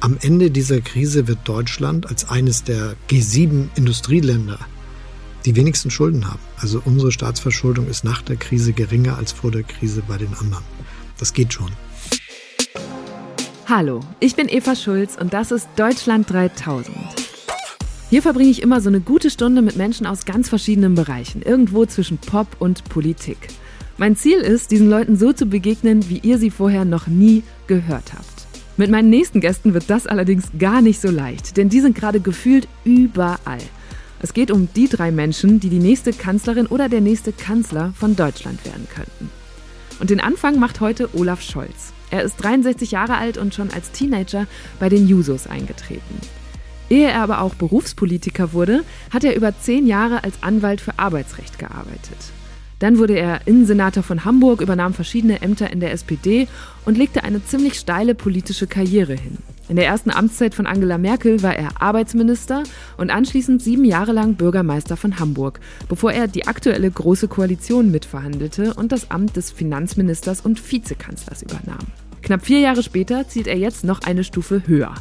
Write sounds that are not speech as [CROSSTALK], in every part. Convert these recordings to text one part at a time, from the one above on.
Am Ende dieser Krise wird Deutschland als eines der G7-Industrieländer die wenigsten Schulden haben. Also unsere Staatsverschuldung ist nach der Krise geringer als vor der Krise bei den anderen. Das geht schon. Hallo, ich bin Eva Schulz und das ist Deutschland 3000. Hier verbringe ich immer so eine gute Stunde mit Menschen aus ganz verschiedenen Bereichen, irgendwo zwischen Pop und Politik. Mein Ziel ist, diesen Leuten so zu begegnen, wie ihr sie vorher noch nie gehört habt. Mit meinen nächsten Gästen wird das allerdings gar nicht so leicht, denn die sind gerade gefühlt überall. Es geht um die drei Menschen, die die nächste Kanzlerin oder der nächste Kanzler von Deutschland werden könnten. Und den Anfang macht heute Olaf Scholz. Er ist 63 Jahre alt und schon als Teenager bei den Jusos eingetreten. Ehe er aber auch Berufspolitiker wurde, hat er über zehn Jahre als Anwalt für Arbeitsrecht gearbeitet. Dann wurde er Innensenator von Hamburg, übernahm verschiedene Ämter in der SPD und legte eine ziemlich steile politische Karriere hin. In der ersten Amtszeit von Angela Merkel war er Arbeitsminister und anschließend sieben Jahre lang Bürgermeister von Hamburg, bevor er die aktuelle Große Koalition mitverhandelte und das Amt des Finanzministers und Vizekanzlers übernahm. Knapp vier Jahre später zieht er jetzt noch eine Stufe höher.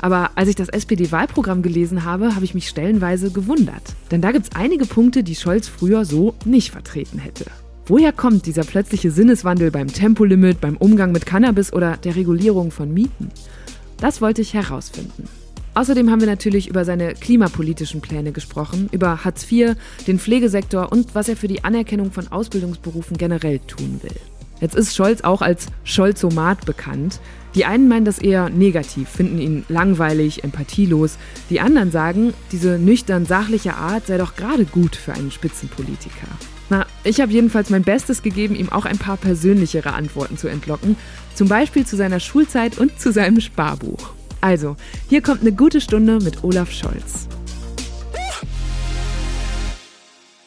Aber als ich das SPD-Wahlprogramm gelesen habe, habe ich mich stellenweise gewundert. Denn da gibt es einige Punkte, die Scholz früher so nicht vertreten hätte. Woher kommt dieser plötzliche Sinneswandel beim Tempolimit, beim Umgang mit Cannabis oder der Regulierung von Mieten? Das wollte ich herausfinden. Außerdem haben wir natürlich über seine klimapolitischen Pläne gesprochen, über Hartz IV, den Pflegesektor und was er für die Anerkennung von Ausbildungsberufen generell tun will. Jetzt ist Scholz auch als Scholzomat bekannt. Die einen meinen das eher negativ, finden ihn langweilig, empathielos. Die anderen sagen, diese nüchtern sachliche Art sei doch gerade gut für einen Spitzenpolitiker. Na, ich habe jedenfalls mein Bestes gegeben, ihm auch ein paar persönlichere Antworten zu entlocken, zum Beispiel zu seiner Schulzeit und zu seinem Sparbuch. Also, hier kommt eine gute Stunde mit Olaf Scholz.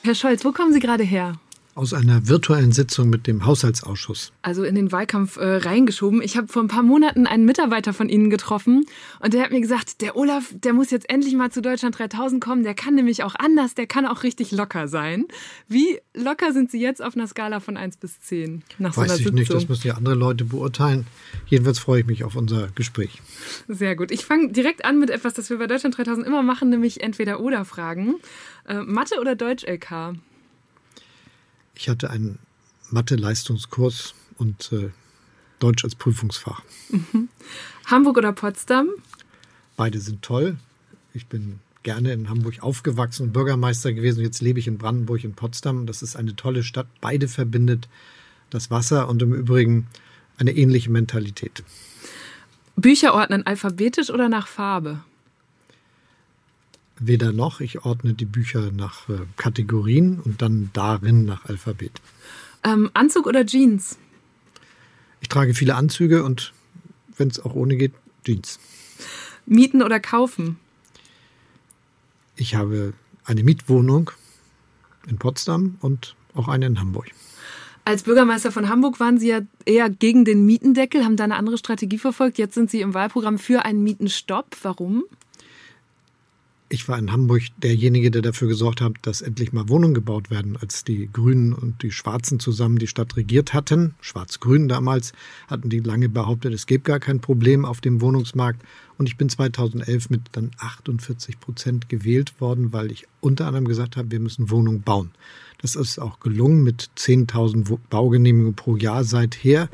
Herr Scholz, wo kommen Sie gerade her? Aus einer virtuellen Sitzung mit dem Haushaltsausschuss. Also in den Wahlkampf äh, reingeschoben. Ich habe vor ein paar Monaten einen Mitarbeiter von Ihnen getroffen und der hat mir gesagt, der Olaf, der muss jetzt endlich mal zu Deutschland 3000 kommen. Der kann nämlich auch anders, der kann auch richtig locker sein. Wie locker sind Sie jetzt auf einer Skala von 1 bis 10 nach so Weiß ich Sitzung? nicht, das müssen ja andere Leute beurteilen. Jedenfalls freue ich mich auf unser Gespräch. Sehr gut. Ich fange direkt an mit etwas, das wir bei Deutschland 3000 immer machen, nämlich entweder oder Fragen. Äh, Mathe oder Deutsch-LK? Ich hatte einen Mathe-Leistungskurs und äh, Deutsch als Prüfungsfach. Mhm. Hamburg oder Potsdam? Beide sind toll. Ich bin gerne in Hamburg aufgewachsen und Bürgermeister gewesen. Jetzt lebe ich in Brandenburg in Potsdam. Das ist eine tolle Stadt. Beide verbindet das Wasser und im Übrigen eine ähnliche Mentalität. Bücher ordnen alphabetisch oder nach Farbe? Weder noch. Ich ordne die Bücher nach äh, Kategorien und dann darin nach Alphabet. Ähm, Anzug oder Jeans? Ich trage viele Anzüge und wenn es auch ohne geht, Jeans. Mieten oder kaufen? Ich habe eine Mietwohnung in Potsdam und auch eine in Hamburg. Als Bürgermeister von Hamburg waren Sie ja eher gegen den Mietendeckel, haben da eine andere Strategie verfolgt. Jetzt sind Sie im Wahlprogramm für einen Mietenstopp. Warum? Ich war in Hamburg derjenige, der dafür gesorgt hat, dass endlich mal Wohnungen gebaut werden. Als die Grünen und die Schwarzen zusammen die Stadt regiert hatten, Schwarz-Grün damals, hatten die lange behauptet, es gäbe gar kein Problem auf dem Wohnungsmarkt. Und ich bin 2011 mit dann 48 Prozent gewählt worden, weil ich unter anderem gesagt habe, wir müssen Wohnungen bauen. Das ist auch gelungen mit 10.000 Baugenehmigungen pro Jahr seither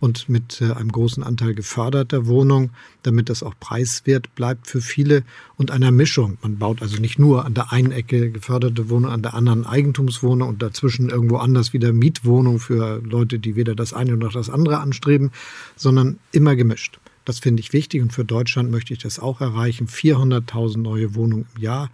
und mit äh, einem großen Anteil geförderter Wohnung, damit das auch preiswert bleibt für viele und einer Mischung. Man baut also nicht nur an der einen Ecke geförderte Wohnung, an der anderen Eigentumswohnung und dazwischen irgendwo anders wieder Mietwohnung für Leute, die weder das eine noch das andere anstreben, sondern immer gemischt. Das finde ich wichtig und für Deutschland möchte ich das auch erreichen. 400.000 neue Wohnungen im Jahr.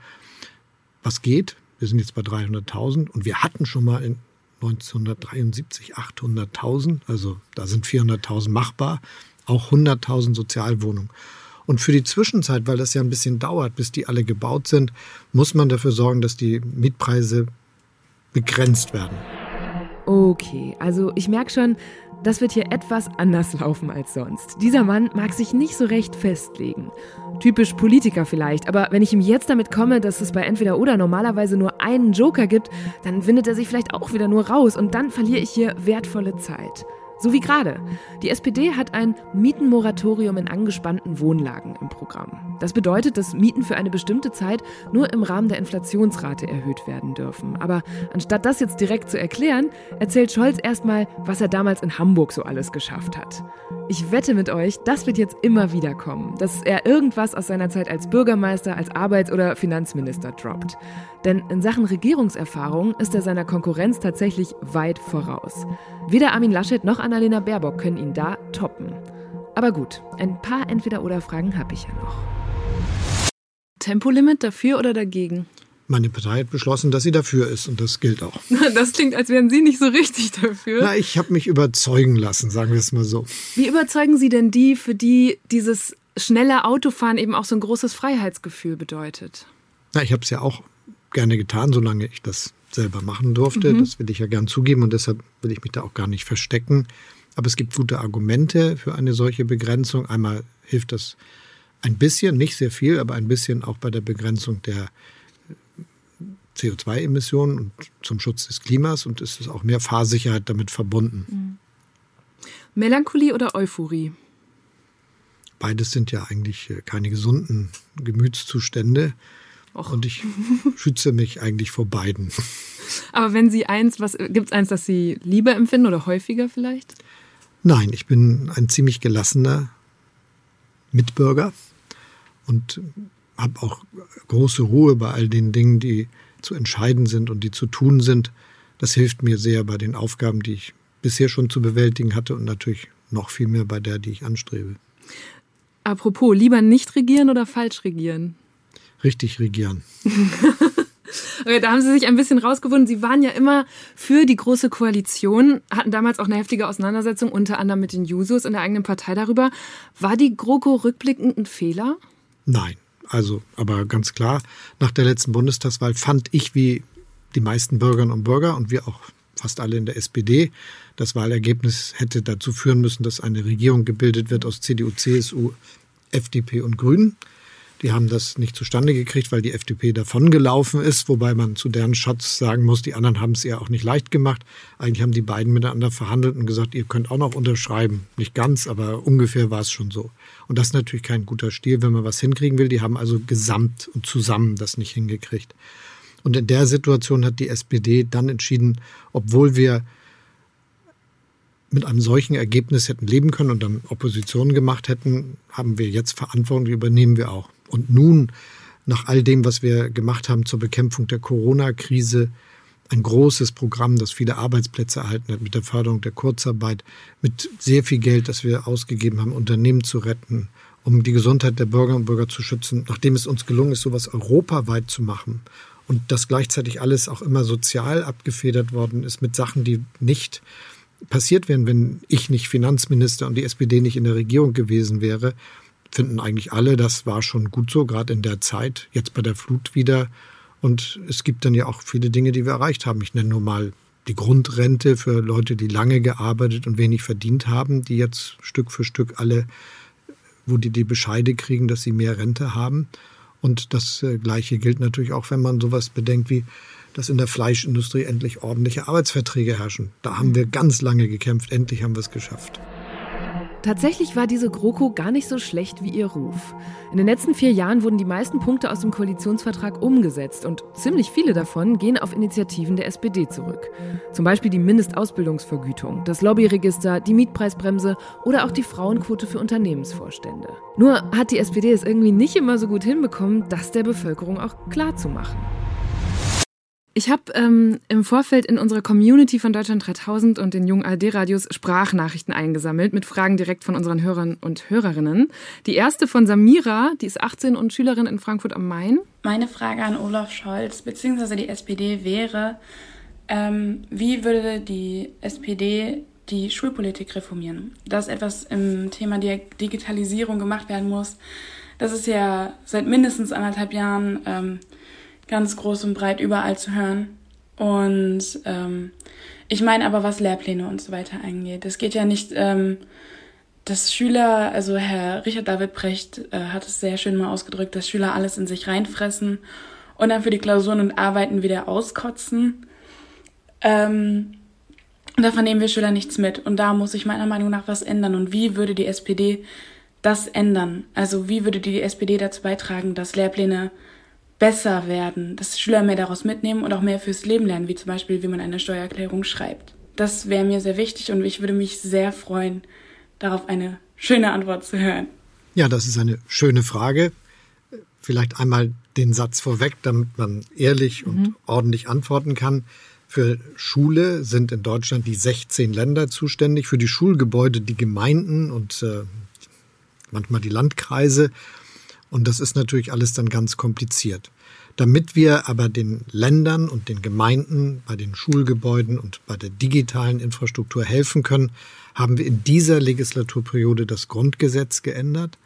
Was geht? Wir sind jetzt bei 300.000 und wir hatten schon mal in 1973 800.000, also da sind 400.000 machbar, auch 100.000 Sozialwohnungen. Und für die Zwischenzeit, weil das ja ein bisschen dauert, bis die alle gebaut sind, muss man dafür sorgen, dass die Mietpreise begrenzt werden. Okay, also ich merke schon, das wird hier etwas anders laufen als sonst. Dieser Mann mag sich nicht so recht festlegen. Typisch Politiker vielleicht, aber wenn ich ihm jetzt damit komme, dass es bei entweder oder normalerweise nur einen Joker gibt, dann windet er sich vielleicht auch wieder nur raus und dann verliere ich hier wertvolle Zeit. So wie gerade. Die SPD hat ein Mietenmoratorium in angespannten Wohnlagen im Programm. Das bedeutet, dass Mieten für eine bestimmte Zeit nur im Rahmen der Inflationsrate erhöht werden dürfen. Aber anstatt das jetzt direkt zu erklären, erzählt Scholz erstmal, was er damals in Hamburg so alles geschafft hat. Ich wette mit euch, das wird jetzt immer wieder kommen, dass er irgendwas aus seiner Zeit als Bürgermeister, als Arbeits- oder Finanzminister droppt. Denn in Sachen Regierungserfahrung ist er seiner Konkurrenz tatsächlich weit voraus. Weder Armin Laschet noch Annalena Baerbock können ihn da toppen. Aber gut, ein paar Entweder-Oder-Fragen habe ich ja noch. Tempolimit dafür oder dagegen? Meine Partei hat beschlossen, dass sie dafür ist und das gilt auch. [LAUGHS] Das klingt, als wären Sie nicht so richtig dafür. Na, ich habe mich überzeugen lassen, sagen wir es mal so. Wie überzeugen Sie denn die, für die dieses schnelle Autofahren eben auch so ein großes Freiheitsgefühl bedeutet? Na, ich habe es ja auch gerne getan, solange ich das selber machen durfte. Mhm. Das will ich ja gern zugeben und deshalb will ich mich da auch gar nicht verstecken. Aber es gibt gute Argumente für eine solche Begrenzung. Einmal hilft das ein bisschen, nicht sehr viel, aber ein bisschen auch bei der Begrenzung der CO2-Emissionen und zum Schutz des Klimas und es ist auch mehr Fahrsicherheit damit verbunden. Mhm. Melancholie oder Euphorie? Beides sind ja eigentlich äh, keine gesunden Gemütszustände. Och. Und ich schütze mich eigentlich vor beiden. Aber wenn Sie eins, was gibt es eins, das Sie lieber empfinden oder häufiger vielleicht? Nein, ich bin ein ziemlich gelassener Mitbürger und habe auch große Ruhe bei all den Dingen, die zu entscheiden sind und die zu tun sind. Das hilft mir sehr bei den Aufgaben, die ich bisher schon zu bewältigen hatte und natürlich noch viel mehr bei der, die ich anstrebe. Apropos, lieber nicht regieren oder falsch regieren? Richtig regieren. [LAUGHS] okay, da haben Sie sich ein bisschen rausgewunden. Sie waren ja immer für die Große Koalition, hatten damals auch eine heftige Auseinandersetzung, unter anderem mit den Jusos in der eigenen Partei darüber. War die GroKo rückblickend ein Fehler? Nein. Also, aber ganz klar, nach der letzten Bundestagswahl fand ich, wie die meisten Bürgerinnen und Bürger und wir auch fast alle in der SPD, das Wahlergebnis hätte dazu führen müssen, dass eine Regierung gebildet wird aus CDU, CSU, FDP und Grünen. Die haben das nicht zustande gekriegt, weil die FDP davongelaufen ist, wobei man zu deren Schatz sagen muss, die anderen haben es ihr auch nicht leicht gemacht. Eigentlich haben die beiden miteinander verhandelt und gesagt, ihr könnt auch noch unterschreiben. Nicht ganz, aber ungefähr war es schon so. Und das ist natürlich kein guter Stil, wenn man was hinkriegen will. Die haben also gesamt und zusammen das nicht hingekriegt. Und in der Situation hat die SPD dann entschieden, obwohl wir mit einem solchen Ergebnis hätten leben können und dann Opposition gemacht hätten, haben wir jetzt Verantwortung, die übernehmen wir auch. Und nun, nach all dem, was wir gemacht haben zur Bekämpfung der Corona-Krise, ein großes Programm, das viele Arbeitsplätze erhalten hat, mit der Förderung der Kurzarbeit, mit sehr viel Geld, das wir ausgegeben haben, Unternehmen zu retten, um die Gesundheit der Bürger und Bürger zu schützen, nachdem es uns gelungen ist, sowas europaweit zu machen und das gleichzeitig alles auch immer sozial abgefedert worden ist mit Sachen, die nicht passiert wären, wenn ich nicht Finanzminister und die SPD nicht in der Regierung gewesen wäre, finden eigentlich alle, das war schon gut so, gerade in der Zeit, jetzt bei der Flut wieder. Und es gibt dann ja auch viele Dinge, die wir erreicht haben. Ich nenne nur mal die Grundrente für Leute, die lange gearbeitet und wenig verdient haben, die jetzt Stück für Stück alle, wo die die Bescheide kriegen, dass sie mehr Rente haben. Und das äh, Gleiche gilt natürlich auch, wenn man sowas bedenkt wie dass in der Fleischindustrie endlich ordentliche Arbeitsverträge herrschen. Da haben wir ganz lange gekämpft, endlich haben wir es geschafft. Tatsächlich war diese GroKo gar nicht so schlecht wie ihr Ruf. In den letzten vier Jahren wurden die meisten Punkte aus dem Koalitionsvertrag umgesetzt und ziemlich viele davon gehen auf Initiativen der SPD zurück. Zum Beispiel die Mindestausbildungsvergütung, das Lobbyregister, die Mietpreisbremse oder auch die Frauenquote für Unternehmensvorstände. Nur hat die SPD es irgendwie nicht immer so gut hinbekommen, das der Bevölkerung auch klarzumachen. Ich habe ähm, im Vorfeld in unserer Community von Deutschland 3000 und den jungen ARD-Radios Sprachnachrichten eingesammelt mit Fragen direkt von unseren Hörern und Hörerinnen. Die erste von Samira, die ist 18 und Schülerin in Frankfurt am Main. Meine Frage an Olaf Scholz bzw. die SPD wäre, ähm, wie würde die SPD die Schulpolitik reformieren? Dass etwas im Thema Digitalisierung gemacht werden muss, das ist ja seit mindestens anderthalb Jahren... Ähm, ganz groß und breit überall zu hören. Und ähm, ich meine aber, was Lehrpläne und so weiter angeht. Es geht ja nicht, ähm, dass Schüler, also Herr Richard David Precht äh, hat es sehr schön mal ausgedrückt, dass Schüler alles in sich reinfressen und dann für die Klausuren und Arbeiten wieder auskotzen. Ähm, davon nehmen wir Schüler nichts mit. Und da muss sich meiner Meinung nach was ändern. Und wie würde die SPD das ändern? Also wie würde die SPD dazu beitragen, dass Lehrpläne besser werden, dass Schüler mehr daraus mitnehmen und auch mehr fürs Leben lernen, wie zum Beispiel, wie man eine Steuererklärung schreibt. Das wäre mir sehr wichtig und ich würde mich sehr freuen, darauf eine schöne Antwort zu hören. Ja, das ist eine schöne Frage. Vielleicht einmal den Satz vorweg, damit man ehrlich und mhm. ordentlich antworten kann. Für Schule sind in Deutschland die 16 Länder zuständig, für die Schulgebäude die Gemeinden und äh, manchmal die Landkreise. Und das ist natürlich alles dann ganz kompliziert. Damit wir aber den Ländern und den Gemeinden bei den Schulgebäuden und bei der digitalen Infrastruktur helfen können, haben wir in dieser Legislaturperiode das Grundgesetz geändert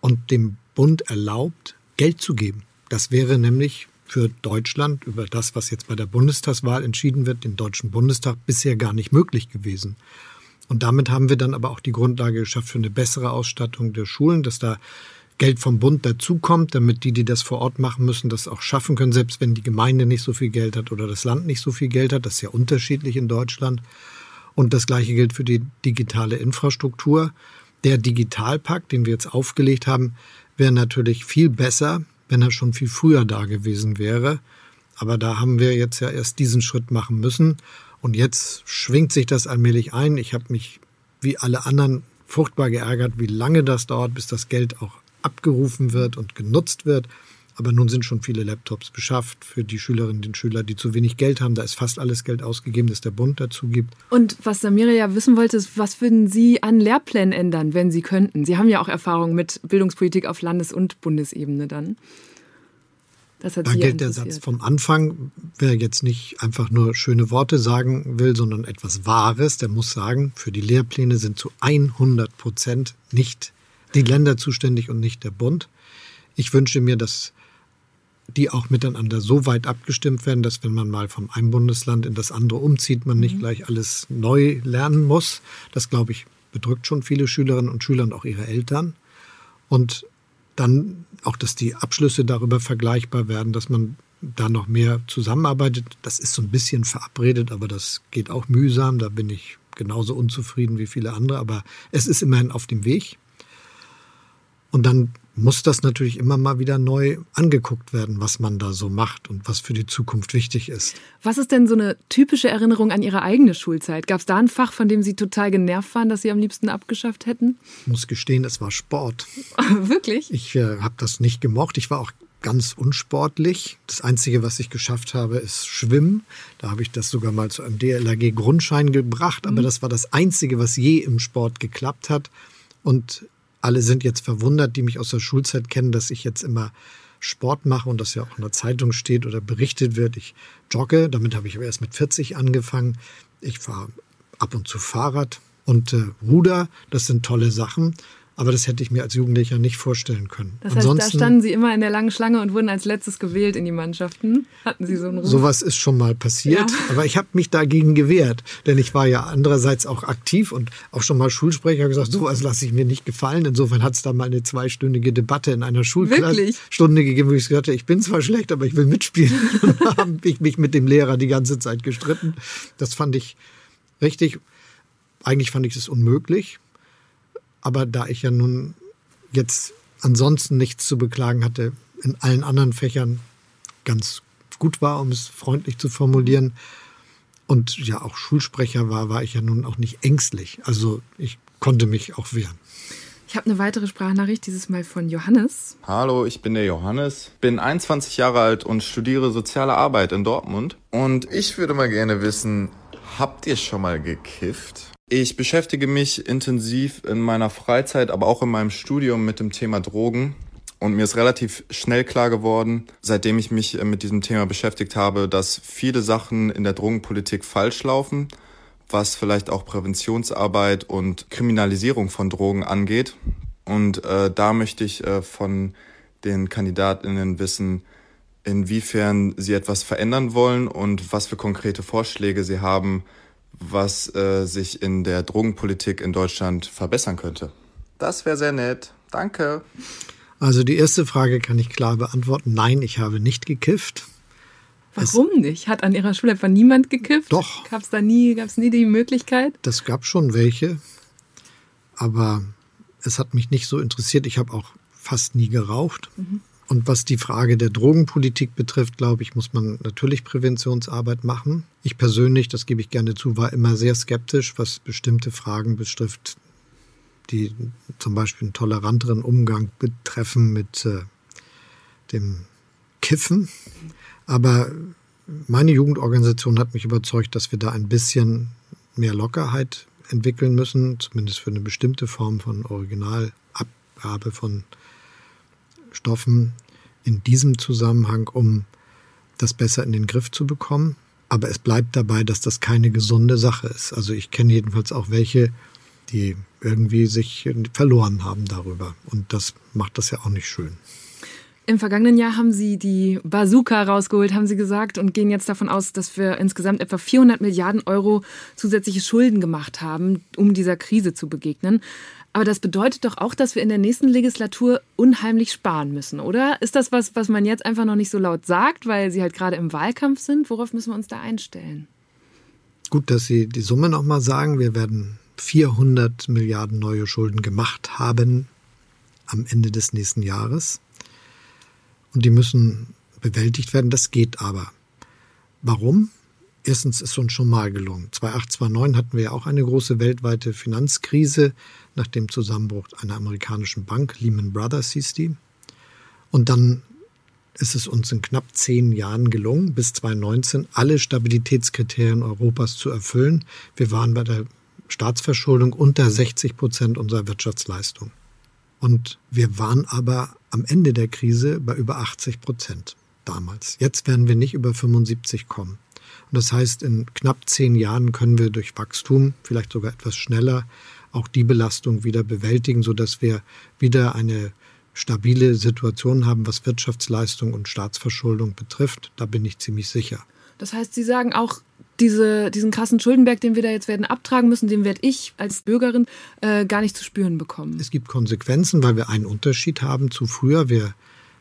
und dem Bund erlaubt, Geld zu geben. Das wäre nämlich für Deutschland über das, was jetzt bei der Bundestagswahl entschieden wird, den Deutschen Bundestag bisher gar nicht möglich gewesen. Und damit haben wir dann aber auch die Grundlage geschafft für eine bessere Ausstattung der Schulen, dass da Geld vom Bund dazukommt, damit die, die das vor Ort machen müssen, das auch schaffen können, selbst wenn die Gemeinde nicht so viel Geld hat oder das Land nicht so viel Geld hat. Das ist ja unterschiedlich in Deutschland. Und das Gleiche gilt für die digitale Infrastruktur. Der Digitalpakt, den wir jetzt aufgelegt haben, wäre natürlich viel besser, wenn er schon viel früher da gewesen wäre. Aber da haben wir jetzt ja erst diesen Schritt machen müssen. Und jetzt schwingt sich das allmählich ein. Ich habe mich wie alle anderen furchtbar geärgert, wie lange das dauert, bis das Geld auch abgerufen wird und genutzt wird. Aber nun sind schon viele Laptops beschafft für die Schülerinnen und Schüler, die zu wenig Geld haben. Da ist fast alles Geld ausgegeben, das der Bund dazu gibt. Und was Samira ja wissen wollte, ist, was würden Sie an Lehrplänen ändern, wenn Sie könnten? Sie haben ja auch Erfahrung mit Bildungspolitik auf Landes- und Bundesebene dann. Das hat da gilt der Satz vom Anfang, wer jetzt nicht einfach nur schöne Worte sagen will, sondern etwas Wahres, der muss sagen, für die Lehrpläne sind zu 100 Prozent nicht die Länder zuständig und nicht der Bund. Ich wünsche mir, dass die auch miteinander so weit abgestimmt werden, dass wenn man mal vom einen Bundesland in das andere umzieht, man nicht mhm. gleich alles neu lernen muss. Das, glaube ich, bedrückt schon viele Schülerinnen und Schüler und auch ihre Eltern. Und dann auch, dass die Abschlüsse darüber vergleichbar werden, dass man da noch mehr zusammenarbeitet. Das ist so ein bisschen verabredet, aber das geht auch mühsam. Da bin ich genauso unzufrieden wie viele andere, aber es ist immerhin auf dem Weg. Und dann muss das natürlich immer mal wieder neu angeguckt werden, was man da so macht und was für die Zukunft wichtig ist. Was ist denn so eine typische Erinnerung an Ihre eigene Schulzeit? Gab es da ein Fach, von dem Sie total genervt waren, das Sie am liebsten abgeschafft hätten? Ich muss gestehen, es war Sport. [LAUGHS] Wirklich? Ich äh, habe das nicht gemocht. Ich war auch ganz unsportlich. Das Einzige, was ich geschafft habe, ist Schwimmen. Da habe ich das sogar mal zu einem DLRG-Grundschein gebracht. Aber mhm. das war das Einzige, was je im Sport geklappt hat. Und alle sind jetzt verwundert, die mich aus der Schulzeit kennen, dass ich jetzt immer Sport mache und das ja auch in der Zeitung steht oder berichtet wird. Ich jogge, damit habe ich aber erst mit 40 angefangen. Ich fahre ab und zu Fahrrad und äh, Ruder, das sind tolle Sachen. Aber das hätte ich mir als Jugendlicher nicht vorstellen können. Das heißt, Ansonsten, da standen Sie immer in der langen Schlange und wurden als letztes gewählt in die Mannschaften. Hatten Sie so einen Ruf? Sowas ist schon mal passiert, ja. aber ich habe mich dagegen gewehrt, denn ich war ja andererseits auch aktiv und auch schon mal Schulsprecher gesagt, sowas lasse ich mir nicht gefallen. Insofern hat es da mal eine zweistündige Debatte in einer Schulklasse-Stunde gegeben, wo ich gesagt habe, ich bin zwar schlecht, aber ich will mitspielen. [LAUGHS] und da habe ich mich mit dem Lehrer die ganze Zeit gestritten. Das fand ich richtig. Eigentlich fand ich es unmöglich. Aber da ich ja nun jetzt ansonsten nichts zu beklagen hatte, in allen anderen Fächern ganz gut war, um es freundlich zu formulieren, und ja auch Schulsprecher war, war ich ja nun auch nicht ängstlich. Also ich konnte mich auch wehren. Ich habe eine weitere Sprachnachricht, dieses Mal von Johannes. Hallo, ich bin der Johannes, bin 21 Jahre alt und studiere soziale Arbeit in Dortmund. Und ich würde mal gerne wissen, habt ihr schon mal gekifft? Ich beschäftige mich intensiv in meiner Freizeit, aber auch in meinem Studium mit dem Thema Drogen. Und mir ist relativ schnell klar geworden, seitdem ich mich äh, mit diesem Thema beschäftigt habe, dass viele Sachen in der Drogenpolitik falsch laufen, was vielleicht auch Präventionsarbeit und Kriminalisierung von Drogen angeht. Und äh, da möchte ich äh, von den Kandidatinnen wissen, inwiefern sie etwas verändern wollen und was für konkrete Vorschläge sie haben, was äh, sich in der Drogenpolitik in Deutschland verbessern könnte. Das wäre sehr nett. Danke. Also die erste Frage kann ich klar beantworten. Nein, ich habe nicht gekifft. Warum es, nicht? Hat an Ihrer Schule einfach niemand gekifft? Doch. Gab es da nie, gab's nie die Möglichkeit? Das gab schon welche, aber es hat mich nicht so interessiert. Ich habe auch fast nie geraucht. Mhm. Und was die Frage der Drogenpolitik betrifft, glaube ich, muss man natürlich Präventionsarbeit machen. Ich persönlich, das gebe ich gerne zu, war immer sehr skeptisch, was bestimmte Fragen betrifft, die zum Beispiel einen toleranteren Umgang betreffen mit äh, dem Kiffen. Aber meine Jugendorganisation hat mich überzeugt, dass wir da ein bisschen mehr Lockerheit entwickeln müssen, zumindest für eine bestimmte Form von Originalabgabe von Stoffen in diesem Zusammenhang, um das besser in den Griff zu bekommen. Aber es bleibt dabei, dass das keine gesunde Sache ist. Also ich kenne jedenfalls auch welche, die irgendwie sich verloren haben darüber. Und das macht das ja auch nicht schön. Im vergangenen Jahr haben Sie die Bazooka rausgeholt, haben Sie gesagt, und gehen jetzt davon aus, dass wir insgesamt etwa 400 Milliarden Euro zusätzliche Schulden gemacht haben, um dieser Krise zu begegnen. Aber das bedeutet doch auch, dass wir in der nächsten Legislatur unheimlich sparen müssen, oder? Ist das was, was man jetzt einfach noch nicht so laut sagt, weil Sie halt gerade im Wahlkampf sind? Worauf müssen wir uns da einstellen? Gut, dass Sie die Summe nochmal sagen. Wir werden 400 Milliarden neue Schulden gemacht haben am Ende des nächsten Jahres und die müssen bewältigt werden. Das geht aber. Warum? Erstens ist uns schon mal gelungen. 2008, 2009 hatten wir ja auch eine große weltweite Finanzkrise nach dem Zusammenbruch einer amerikanischen Bank. Lehman Brothers hieß die. Und dann ist es uns in knapp zehn Jahren gelungen, bis 2019 alle Stabilitätskriterien Europas zu erfüllen. Wir waren bei der Staatsverschuldung unter 60 Prozent unserer Wirtschaftsleistung. Und wir waren aber am Ende der Krise bei über 80 Prozent damals. Jetzt werden wir nicht über 75 kommen. Und das heißt, in knapp zehn Jahren können wir durch Wachstum, vielleicht sogar etwas schneller, auch die Belastung wieder bewältigen, sodass wir wieder eine stabile Situation haben, was Wirtschaftsleistung und Staatsverschuldung betrifft. Da bin ich ziemlich sicher. Das heißt, Sie sagen auch, diese, diesen krassen Schuldenberg, den wir da jetzt werden abtragen müssen, den werde ich als Bürgerin äh, gar nicht zu spüren bekommen. Es gibt Konsequenzen, weil wir einen Unterschied haben zu früher. Wir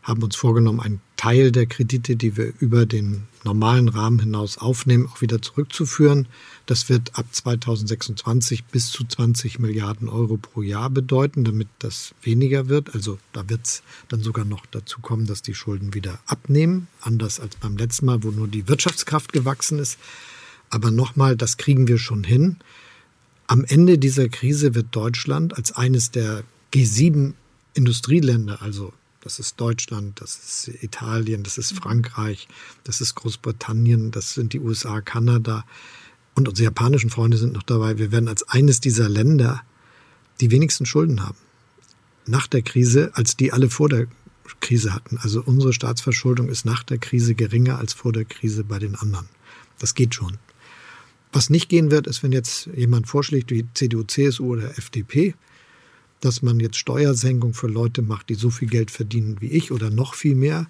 haben uns vorgenommen, einen Teil der Kredite, die wir über den normalen Rahmen hinaus aufnehmen, auch wieder zurückzuführen. Das wird ab 2026 bis zu 20 Milliarden Euro pro Jahr bedeuten, damit das weniger wird. Also da wird es dann sogar noch dazu kommen, dass die Schulden wieder abnehmen, anders als beim letzten Mal, wo nur die Wirtschaftskraft gewachsen ist. Aber nochmal, das kriegen wir schon hin. Am Ende dieser Krise wird Deutschland als eines der G7 Industrieländer, also das ist Deutschland, das ist Italien, das ist Frankreich, das ist Großbritannien, das sind die USA, Kanada und unsere japanischen Freunde sind noch dabei. Wir werden als eines dieser Länder die wenigsten Schulden haben. Nach der Krise, als die alle vor der Krise hatten. Also unsere Staatsverschuldung ist nach der Krise geringer als vor der Krise bei den anderen. Das geht schon. Was nicht gehen wird, ist, wenn jetzt jemand vorschlägt, wie CDU, CSU oder FDP, dass man jetzt Steuersenkung für Leute macht, die so viel Geld verdienen wie ich oder noch viel mehr.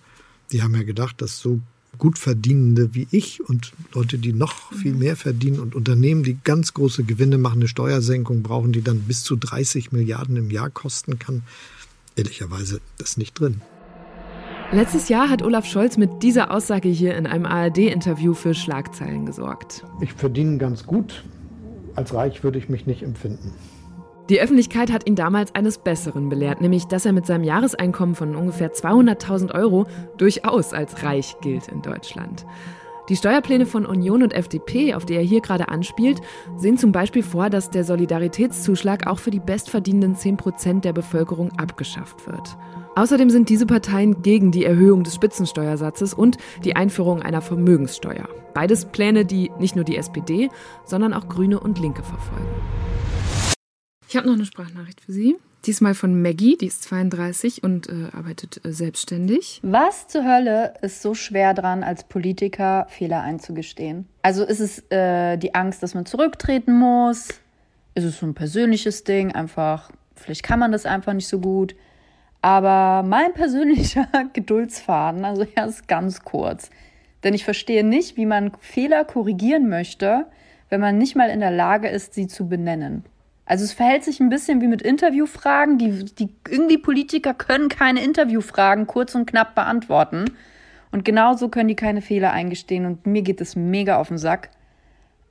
Die haben ja gedacht, dass so gut verdienende wie ich und Leute, die noch viel mehr verdienen und Unternehmen, die ganz große Gewinne machen, eine Steuersenkung brauchen, die dann bis zu 30 Milliarden im Jahr kosten kann. Ehrlicherweise, das ist nicht drin. Letztes Jahr hat Olaf Scholz mit dieser Aussage hier in einem ARD-Interview für Schlagzeilen gesorgt. Ich verdiene ganz gut. Als reich würde ich mich nicht empfinden. Die Öffentlichkeit hat ihn damals eines Besseren belehrt, nämlich dass er mit seinem Jahreseinkommen von ungefähr 200.000 Euro durchaus als reich gilt in Deutschland. Die Steuerpläne von Union und FDP, auf die er hier gerade anspielt, sehen zum Beispiel vor, dass der Solidaritätszuschlag auch für die bestverdienenden 10 Prozent der Bevölkerung abgeschafft wird. Außerdem sind diese Parteien gegen die Erhöhung des Spitzensteuersatzes und die Einführung einer Vermögenssteuer. Beides Pläne, die nicht nur die SPD, sondern auch Grüne und Linke verfolgen. Ich habe noch eine Sprachnachricht für Sie. Diesmal von Maggie, die ist 32 und äh, arbeitet äh, selbstständig. Was zur Hölle ist so schwer dran, als Politiker Fehler einzugestehen? Also ist es äh, die Angst, dass man zurücktreten muss? Ist es so ein persönliches Ding? Einfach, vielleicht kann man das einfach nicht so gut. Aber mein [LAUGHS] persönlicher Geduldsfaden, also er ist ganz kurz. Denn ich verstehe nicht, wie man Fehler korrigieren möchte, wenn man nicht mal in der Lage ist, sie zu benennen. Also es verhält sich ein bisschen wie mit Interviewfragen. Die, die irgendwie Politiker können keine Interviewfragen kurz und knapp beantworten. Und genauso können die keine Fehler eingestehen und mir geht es mega auf den Sack.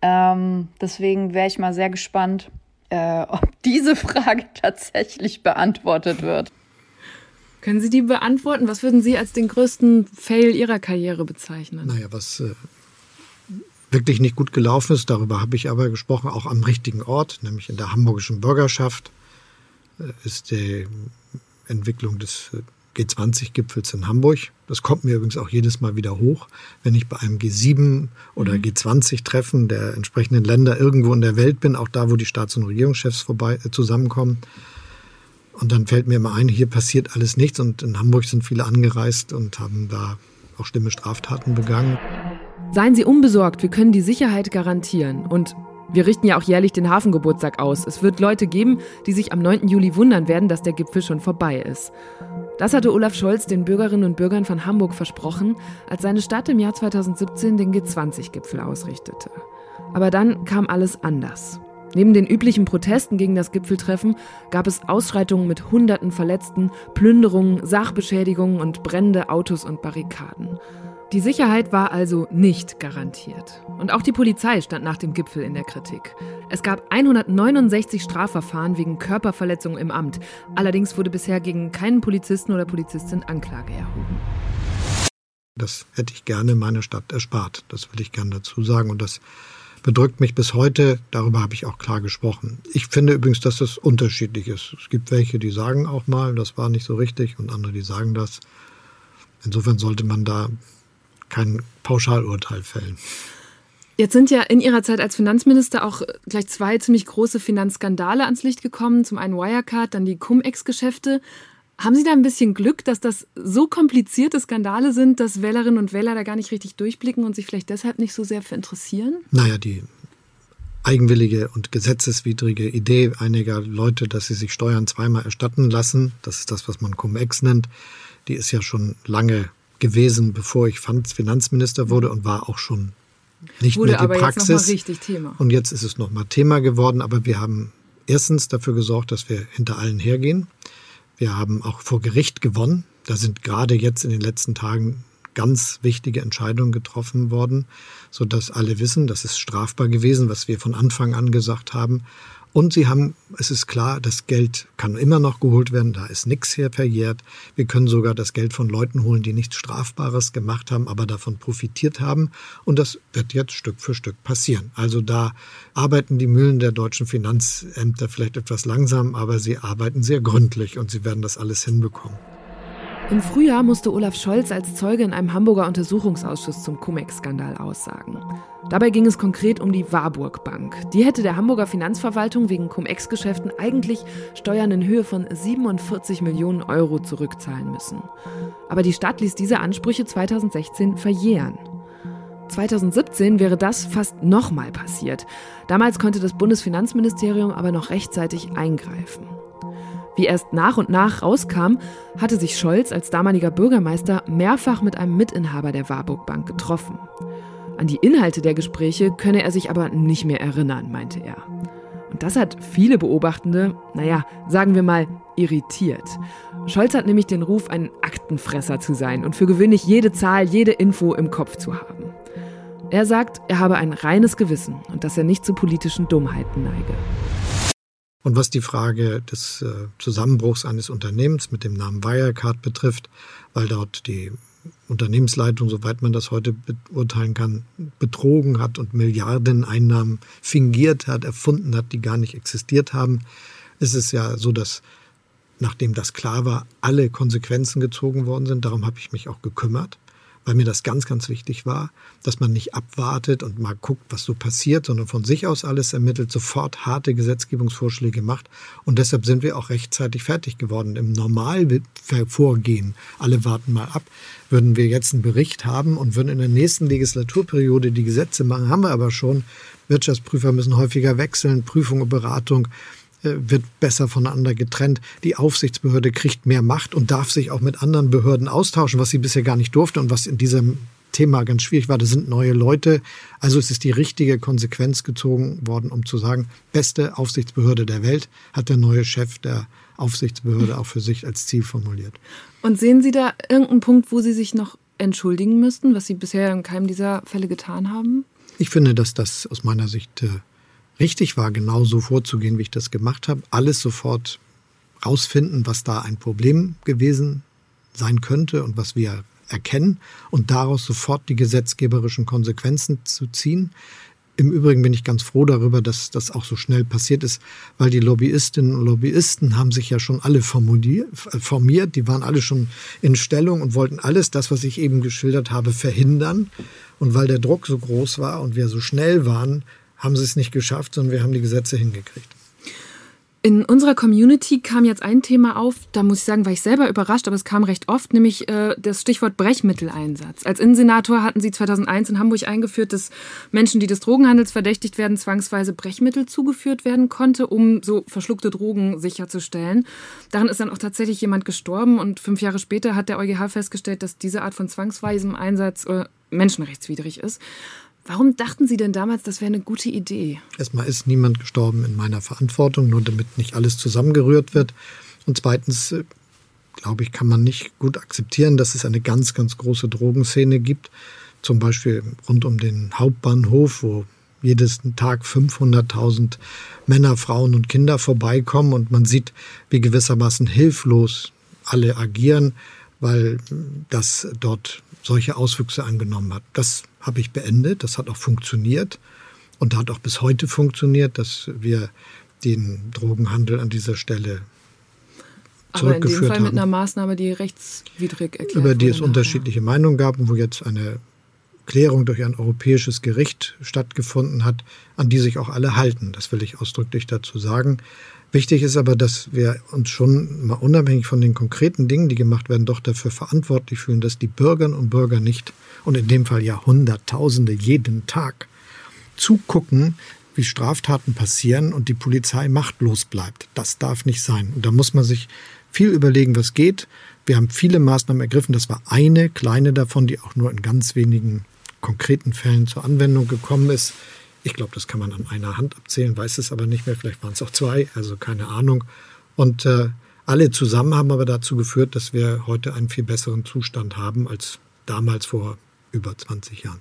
Ähm, deswegen wäre ich mal sehr gespannt, äh, ob diese Frage [LAUGHS] tatsächlich beantwortet wird. Können Sie die beantworten? Was würden Sie als den größten Fail Ihrer Karriere bezeichnen? Naja, was äh, wirklich nicht gut gelaufen ist, darüber habe ich aber gesprochen, auch am richtigen Ort, nämlich in der hamburgischen Bürgerschaft, äh, ist die Entwicklung des äh, G20-Gipfels in Hamburg. Das kommt mir übrigens auch jedes Mal wieder hoch, wenn ich bei einem G7 oder mhm. G20-Treffen der entsprechenden Länder irgendwo in der Welt bin, auch da, wo die Staats- und Regierungschefs vorbei äh, zusammenkommen. Und dann fällt mir immer ein, hier passiert alles nichts und in Hamburg sind viele angereist und haben da auch schlimme Straftaten begangen. Seien Sie unbesorgt, wir können die Sicherheit garantieren. Und wir richten ja auch jährlich den Hafengeburtstag aus. Es wird Leute geben, die sich am 9. Juli wundern werden, dass der Gipfel schon vorbei ist. Das hatte Olaf Scholz den Bürgerinnen und Bürgern von Hamburg versprochen, als seine Stadt im Jahr 2017 den G20-Gipfel ausrichtete. Aber dann kam alles anders. Neben den üblichen Protesten gegen das Gipfeltreffen gab es Ausschreitungen mit hunderten Verletzten, Plünderungen, Sachbeschädigungen und brennende Autos und Barrikaden. Die Sicherheit war also nicht garantiert. Und auch die Polizei stand nach dem Gipfel in der Kritik. Es gab 169 Strafverfahren wegen Körperverletzung im Amt. Allerdings wurde bisher gegen keinen Polizisten oder Polizistin Anklage erhoben. Das hätte ich gerne meiner Stadt erspart. Das will ich gerne dazu sagen. Und das bedrückt mich bis heute. Darüber habe ich auch klar gesprochen. Ich finde übrigens, dass das unterschiedlich ist. Es gibt welche, die sagen auch mal, das war nicht so richtig und andere, die sagen das. Insofern sollte man da kein Pauschalurteil fällen. Jetzt sind ja in Ihrer Zeit als Finanzminister auch gleich zwei ziemlich große Finanzskandale ans Licht gekommen. Zum einen Wirecard, dann die Cum-Ex-Geschäfte. Haben Sie da ein bisschen Glück, dass das so komplizierte Skandale sind, dass Wählerinnen und Wähler da gar nicht richtig durchblicken und sich vielleicht deshalb nicht so sehr für interessieren? Naja, die eigenwillige und gesetzeswidrige Idee einiger Leute, dass sie sich Steuern zweimal erstatten lassen, das ist das, was man Cum-Ex nennt, die ist ja schon lange gewesen, bevor ich Finanzminister wurde und war auch schon nicht wurde mehr die aber Praxis. Jetzt noch richtig Thema. Und jetzt ist es nochmal Thema geworden, aber wir haben erstens dafür gesorgt, dass wir hinter allen hergehen. Wir haben auch vor Gericht gewonnen. Da sind gerade jetzt in den letzten Tagen ganz wichtige Entscheidungen getroffen worden, sodass alle wissen, das ist strafbar gewesen, was wir von Anfang an gesagt haben. Und sie haben, es ist klar, das Geld kann immer noch geholt werden, da ist nichts hier verjährt. Wir können sogar das Geld von Leuten holen, die nichts Strafbares gemacht haben, aber davon profitiert haben. Und das wird jetzt Stück für Stück passieren. Also da arbeiten die Mühlen der deutschen Finanzämter vielleicht etwas langsam, aber sie arbeiten sehr gründlich und sie werden das alles hinbekommen. Im Frühjahr musste Olaf Scholz als Zeuge in einem Hamburger Untersuchungsausschuss zum Cum-Ex-Skandal aussagen. Dabei ging es konkret um die Warburg Bank. Die hätte der Hamburger Finanzverwaltung wegen Cum-Ex-Geschäften eigentlich Steuern in Höhe von 47 Millionen Euro zurückzahlen müssen. Aber die Stadt ließ diese Ansprüche 2016 verjähren. 2017 wäre das fast nochmal passiert. Damals konnte das Bundesfinanzministerium aber noch rechtzeitig eingreifen. Wie erst nach und nach rauskam, hatte sich Scholz als damaliger Bürgermeister mehrfach mit einem Mitinhaber der Warburg Bank getroffen. An die Inhalte der Gespräche könne er sich aber nicht mehr erinnern, meinte er. Und das hat viele Beobachtende, naja, sagen wir mal, irritiert. Scholz hat nämlich den Ruf, ein Aktenfresser zu sein und für gewöhnlich jede Zahl, jede Info im Kopf zu haben. Er sagt, er habe ein reines Gewissen und dass er nicht zu politischen Dummheiten neige. Und was die Frage des äh, Zusammenbruchs eines Unternehmens mit dem Namen Wirecard betrifft, weil dort die Unternehmensleitung, soweit man das heute beurteilen kann, betrogen hat und Milliardeneinnahmen fingiert hat, erfunden hat, die gar nicht existiert haben, ist es ja so, dass nachdem das klar war, alle Konsequenzen gezogen worden sind. Darum habe ich mich auch gekümmert weil mir das ganz, ganz wichtig war, dass man nicht abwartet und mal guckt, was so passiert, sondern von sich aus alles ermittelt, sofort harte Gesetzgebungsvorschläge macht. Und deshalb sind wir auch rechtzeitig fertig geworden. Im Normalvorgehen, alle warten mal ab, würden wir jetzt einen Bericht haben und würden in der nächsten Legislaturperiode die Gesetze machen, haben wir aber schon. Wirtschaftsprüfer müssen häufiger wechseln, Prüfung und Beratung wird besser voneinander getrennt. Die Aufsichtsbehörde kriegt mehr Macht und darf sich auch mit anderen Behörden austauschen, was sie bisher gar nicht durfte und was in diesem Thema ganz schwierig war. Das sind neue Leute. Also es ist die richtige Konsequenz gezogen worden, um zu sagen, beste Aufsichtsbehörde der Welt hat der neue Chef der Aufsichtsbehörde auch für sich als Ziel formuliert. Und sehen Sie da irgendeinen Punkt, wo Sie sich noch entschuldigen müssten, was Sie bisher in keinem dieser Fälle getan haben? Ich finde, dass das aus meiner Sicht äh, richtig war, genau so vorzugehen, wie ich das gemacht habe. Alles sofort rausfinden, was da ein Problem gewesen sein könnte und was wir erkennen und daraus sofort die gesetzgeberischen Konsequenzen zu ziehen. Im Übrigen bin ich ganz froh darüber, dass das auch so schnell passiert ist, weil die Lobbyistinnen und Lobbyisten haben sich ja schon alle formiert, die waren alle schon in Stellung und wollten alles das, was ich eben geschildert habe, verhindern. Und weil der Druck so groß war und wir so schnell waren, haben sie es nicht geschafft, sondern wir haben die Gesetze hingekriegt. In unserer Community kam jetzt ein Thema auf, da muss ich sagen, war ich selber überrascht, aber es kam recht oft, nämlich äh, das Stichwort Brechmitteleinsatz. Als Innensenator hatten Sie 2001 in Hamburg eingeführt, dass Menschen, die des Drogenhandels verdächtigt werden, zwangsweise Brechmittel zugeführt werden konnte, um so verschluckte Drogen sicherzustellen. Daran ist dann auch tatsächlich jemand gestorben und fünf Jahre später hat der EuGH festgestellt, dass diese Art von zwangsweisem Einsatz äh, menschenrechtswidrig ist. Warum dachten Sie denn damals, das wäre eine gute Idee? Erstmal ist niemand gestorben in meiner Verantwortung, nur damit nicht alles zusammengerührt wird. Und zweitens, äh, glaube ich, kann man nicht gut akzeptieren, dass es eine ganz, ganz große Drogenszene gibt. Zum Beispiel rund um den Hauptbahnhof, wo jeden Tag 500.000 Männer, Frauen und Kinder vorbeikommen und man sieht, wie gewissermaßen hilflos alle agieren, weil das dort solche Auswüchse angenommen hat. Das habe ich beendet, das hat auch funktioniert und hat auch bis heute funktioniert, dass wir den Drogenhandel an dieser Stelle aber in dem Fall haben, mit einer Maßnahme, die rechtswidrig erklärt Über die es nachher. unterschiedliche Meinungen gab und wo jetzt eine Klärung durch ein europäisches Gericht stattgefunden hat, an die sich auch alle halten. Das will ich ausdrücklich dazu sagen. Wichtig ist aber, dass wir uns schon mal unabhängig von den konkreten Dingen, die gemacht werden, doch dafür verantwortlich fühlen, dass die Bürgerinnen und Bürger nicht, und in dem Fall ja Hunderttausende jeden Tag, zugucken, wie Straftaten passieren und die Polizei machtlos bleibt. Das darf nicht sein. Und da muss man sich viel überlegen, was geht. Wir haben viele Maßnahmen ergriffen. Das war eine kleine davon, die auch nur in ganz wenigen konkreten Fällen zur Anwendung gekommen ist. Ich glaube, das kann man an einer Hand abzählen, weiß es aber nicht mehr. Vielleicht waren es auch zwei, also keine Ahnung. Und äh, alle zusammen haben aber dazu geführt, dass wir heute einen viel besseren Zustand haben als damals vor über 20 Jahren.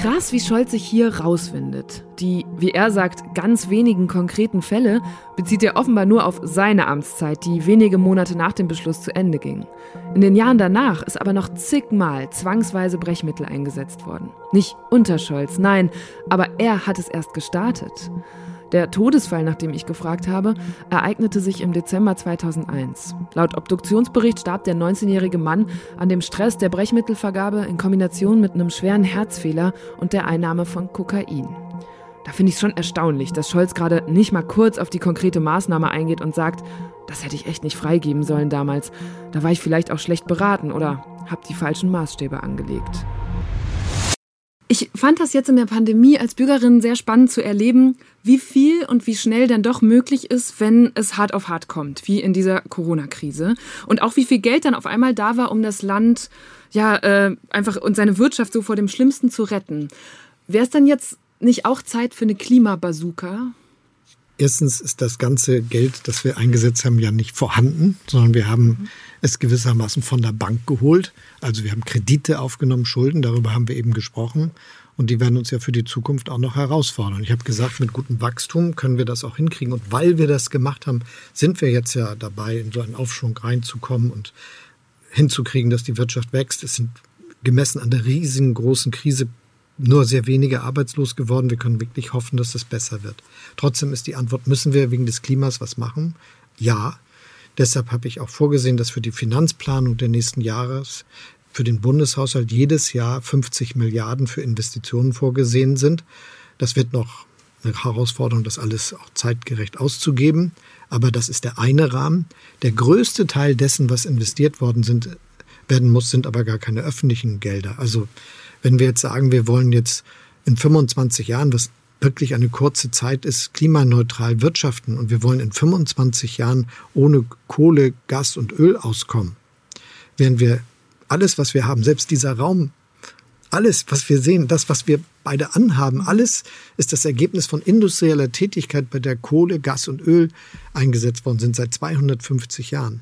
Krass, wie Scholz sich hier rauswindet. Die, wie er sagt, ganz wenigen konkreten Fälle bezieht er offenbar nur auf seine Amtszeit, die wenige Monate nach dem Beschluss zu Ende ging. In den Jahren danach ist aber noch zigmal zwangsweise Brechmittel eingesetzt worden. Nicht unter Scholz, nein, aber er hat es erst gestartet. Der Todesfall, nach dem ich gefragt habe, ereignete sich im Dezember 2001. Laut Obduktionsbericht starb der 19-jährige Mann an dem Stress der Brechmittelvergabe in Kombination mit einem schweren Herzfehler und der Einnahme von Kokain. Da finde ich es schon erstaunlich, dass Scholz gerade nicht mal kurz auf die konkrete Maßnahme eingeht und sagt, das hätte ich echt nicht freigeben sollen damals. Da war ich vielleicht auch schlecht beraten oder habe die falschen Maßstäbe angelegt. Ich fand das jetzt in der Pandemie als Bürgerin sehr spannend zu erleben, wie viel und wie schnell dann doch möglich ist, wenn es hart auf hart kommt, wie in dieser Corona-Krise. Und auch wie viel Geld dann auf einmal da war, um das Land ja äh, einfach und seine Wirtschaft so vor dem Schlimmsten zu retten. Wäre es dann jetzt nicht auch Zeit für eine Klimabazooka? Erstens ist das ganze Geld, das wir eingesetzt haben, ja nicht vorhanden, sondern wir haben es gewissermaßen von der Bank geholt. Also wir haben Kredite aufgenommen, Schulden, darüber haben wir eben gesprochen. Und die werden uns ja für die Zukunft auch noch herausfordern. Ich habe gesagt, mit gutem Wachstum können wir das auch hinkriegen. Und weil wir das gemacht haben, sind wir jetzt ja dabei, in so einen Aufschwung reinzukommen und hinzukriegen, dass die Wirtschaft wächst. Es sind gemessen an der riesigen großen Krise nur sehr wenige arbeitslos geworden. Wir können wirklich hoffen, dass es besser wird. Trotzdem ist die Antwort, müssen wir wegen des Klimas was machen? Ja. Deshalb habe ich auch vorgesehen, dass für die Finanzplanung der nächsten Jahres für den Bundeshaushalt jedes Jahr 50 Milliarden für Investitionen vorgesehen sind. Das wird noch eine Herausforderung, das alles auch zeitgerecht auszugeben. Aber das ist der eine Rahmen. Der größte Teil dessen, was investiert worden sind, werden muss, sind aber gar keine öffentlichen Gelder. Also wenn wir jetzt sagen, wir wollen jetzt in 25 Jahren, was wirklich eine kurze Zeit ist, klimaneutral wirtschaften und wir wollen in 25 Jahren ohne Kohle, Gas und Öl auskommen, werden wir alles, was wir haben, selbst dieser Raum, alles, was wir sehen, das, was wir beide anhaben, alles ist das Ergebnis von industrieller Tätigkeit, bei der Kohle, Gas und Öl eingesetzt worden sind seit 250 Jahren.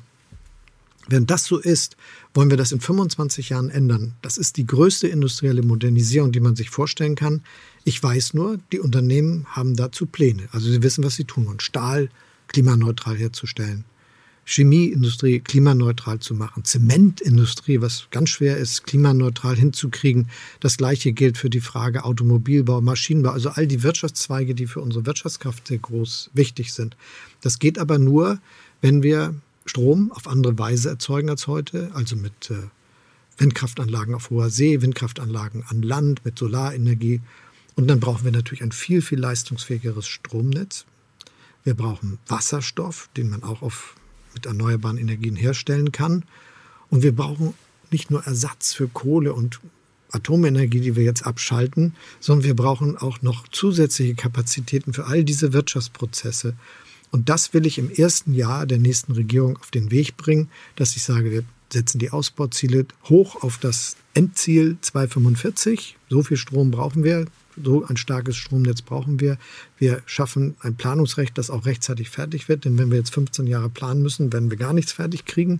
Wenn das so ist, wollen wir das in 25 Jahren ändern. Das ist die größte industrielle Modernisierung, die man sich vorstellen kann. Ich weiß nur, die Unternehmen haben dazu Pläne. Also sie wissen, was sie tun wollen. Stahl klimaneutral herzustellen. Chemieindustrie klimaneutral zu machen, Zementindustrie, was ganz schwer ist, klimaneutral hinzukriegen. Das gleiche gilt für die Frage Automobilbau, Maschinenbau, also all die Wirtschaftszweige, die für unsere Wirtschaftskraft sehr groß wichtig sind. Das geht aber nur, wenn wir Strom auf andere Weise erzeugen als heute, also mit äh, Windkraftanlagen auf hoher See, Windkraftanlagen an Land, mit Solarenergie. Und dann brauchen wir natürlich ein viel, viel leistungsfähigeres Stromnetz. Wir brauchen Wasserstoff, den man auch auf, mit erneuerbaren Energien herstellen kann. Und wir brauchen nicht nur Ersatz für Kohle und Atomenergie, die wir jetzt abschalten, sondern wir brauchen auch noch zusätzliche Kapazitäten für all diese Wirtschaftsprozesse. Und das will ich im ersten Jahr der nächsten Regierung auf den Weg bringen, dass ich sage, wir setzen die Ausbauziele hoch auf das Endziel 245. So viel Strom brauchen wir, so ein starkes Stromnetz brauchen wir. Wir schaffen ein Planungsrecht, das auch rechtzeitig fertig wird. Denn wenn wir jetzt 15 Jahre planen müssen, werden wir gar nichts fertig kriegen.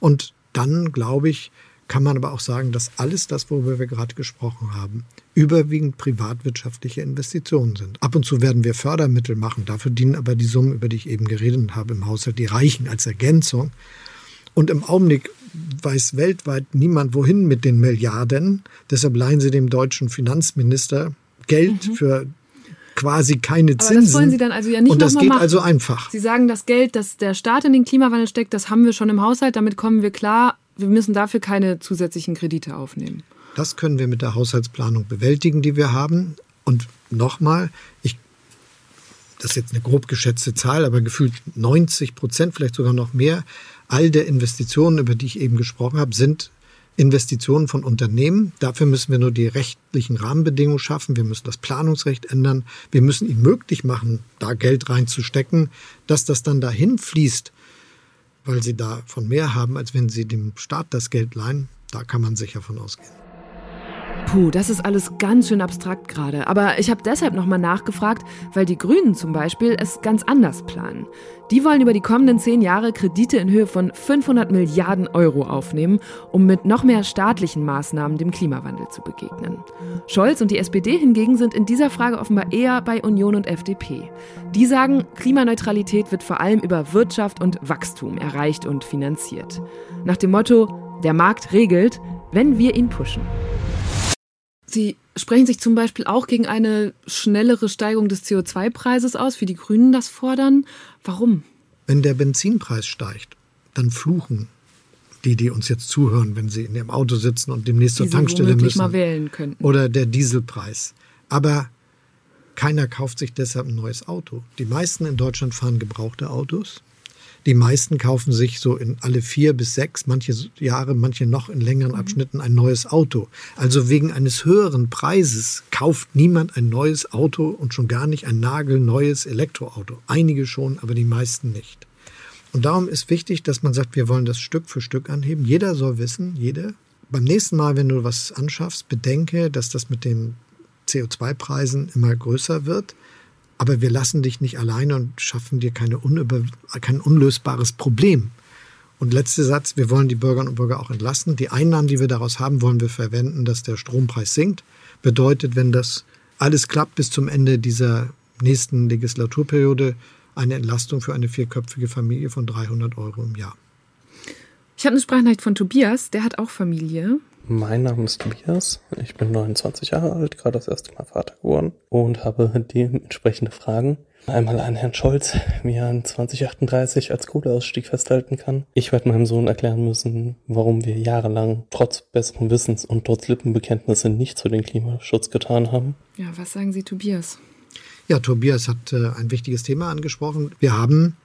Und dann, glaube ich, kann man aber auch sagen, dass alles das, worüber wir gerade gesprochen haben, überwiegend privatwirtschaftliche Investitionen sind. Ab und zu werden wir Fördermittel machen, dafür dienen aber die Summen, über die ich eben geredet habe im Haushalt, die reichen als Ergänzung. Und im Augenblick weiß weltweit niemand, wohin mit den Milliarden. Deshalb leihen sie dem deutschen Finanzminister Geld mhm. für quasi keine Zinsen. Aber das wollen Sie dann also ja nicht Und das geht machen. also einfach. Sie sagen, das Geld, das der Staat in den Klimawandel steckt, das haben wir schon im Haushalt, damit kommen wir klar wir müssen dafür keine zusätzlichen Kredite aufnehmen. Das können wir mit der Haushaltsplanung bewältigen, die wir haben. Und nochmal, ich, das ist jetzt eine grob geschätzte Zahl, aber gefühlt 90 Prozent, vielleicht sogar noch mehr, all der Investitionen, über die ich eben gesprochen habe, sind Investitionen von Unternehmen. Dafür müssen wir nur die rechtlichen Rahmenbedingungen schaffen. Wir müssen das Planungsrecht ändern. Wir müssen ihnen möglich machen, da Geld reinzustecken, dass das dann dahin fließt, weil sie davon mehr haben, als wenn sie dem Staat das Geld leihen. Da kann man sicher von ausgehen. Puh, das ist alles ganz schön abstrakt gerade. Aber ich habe deshalb nochmal nachgefragt, weil die Grünen zum Beispiel es ganz anders planen. Die wollen über die kommenden zehn Jahre Kredite in Höhe von 500 Milliarden Euro aufnehmen, um mit noch mehr staatlichen Maßnahmen dem Klimawandel zu begegnen. Scholz und die SPD hingegen sind in dieser Frage offenbar eher bei Union und FDP. Die sagen, Klimaneutralität wird vor allem über Wirtschaft und Wachstum erreicht und finanziert. Nach dem Motto, der Markt regelt, wenn wir ihn pushen. Sie sprechen sich zum Beispiel auch gegen eine schnellere Steigerung des CO2-Preises aus, wie die Grünen das fordern. Warum? Wenn der Benzinpreis steigt, dann fluchen die, die uns jetzt zuhören, wenn sie in ihrem Auto sitzen und demnächst zur Tankstelle müssen. Mal wählen könnten. Oder der Dieselpreis. Aber keiner kauft sich deshalb ein neues Auto. Die meisten in Deutschland fahren gebrauchte Autos. Die meisten kaufen sich so in alle vier bis sechs, manche Jahre, manche noch in längeren mhm. Abschnitten ein neues Auto. Also wegen eines höheren Preises kauft niemand ein neues Auto und schon gar nicht ein nagelneues Elektroauto. Einige schon, aber die meisten nicht. Und darum ist wichtig, dass man sagt, wir wollen das Stück für Stück anheben. Jeder soll wissen, jeder. Beim nächsten Mal, wenn du was anschaffst, bedenke, dass das mit den CO2-Preisen immer größer wird aber wir lassen dich nicht alleine und schaffen dir keine unüber, kein unlösbares Problem. Und letzter Satz, wir wollen die Bürgerinnen und Bürger auch entlasten. Die Einnahmen, die wir daraus haben, wollen wir verwenden, dass der Strompreis sinkt. Bedeutet, wenn das alles klappt bis zum Ende dieser nächsten Legislaturperiode, eine Entlastung für eine vierköpfige Familie von 300 Euro im Jahr. Ich habe eine Sprachnachricht von Tobias, der hat auch Familie. Mein Name ist Tobias, ich bin 29 Jahre alt, gerade das erste Mal Vater geworden und habe dementsprechende Fragen. Einmal an Herrn Scholz, wie er in 2038 als Kohleausstieg festhalten kann. Ich werde meinem Sohn erklären müssen, warum wir jahrelang trotz besseren Wissens und trotz Lippenbekenntnisse nichts für den Klimaschutz getan haben. Ja, was sagen Sie, Tobias? Ja, Tobias hat äh, ein wichtiges Thema angesprochen. Wir haben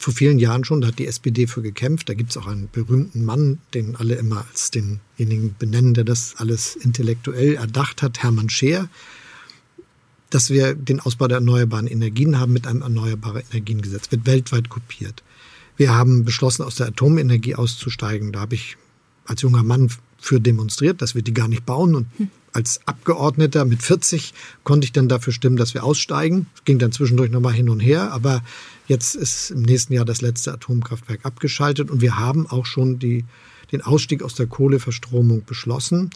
vor vielen Jahren schon, da hat die SPD für gekämpft. Da gibt es auch einen berühmten Mann, den alle immer als denjenigen benennen, der das alles intellektuell erdacht hat, Hermann Scheer, dass wir den Ausbau der erneuerbaren Energien haben mit einem Erneuerbare Energiengesetz. Wird weltweit kopiert. Wir haben beschlossen, aus der Atomenergie auszusteigen. Da habe ich als junger Mann für demonstriert, dass wir die gar nicht bauen und als Abgeordneter mit 40 konnte ich dann dafür stimmen, dass wir aussteigen. Es ging dann zwischendurch nochmal hin und her, aber jetzt ist im nächsten Jahr das letzte Atomkraftwerk abgeschaltet und wir haben auch schon die, den Ausstieg aus der Kohleverstromung beschlossen.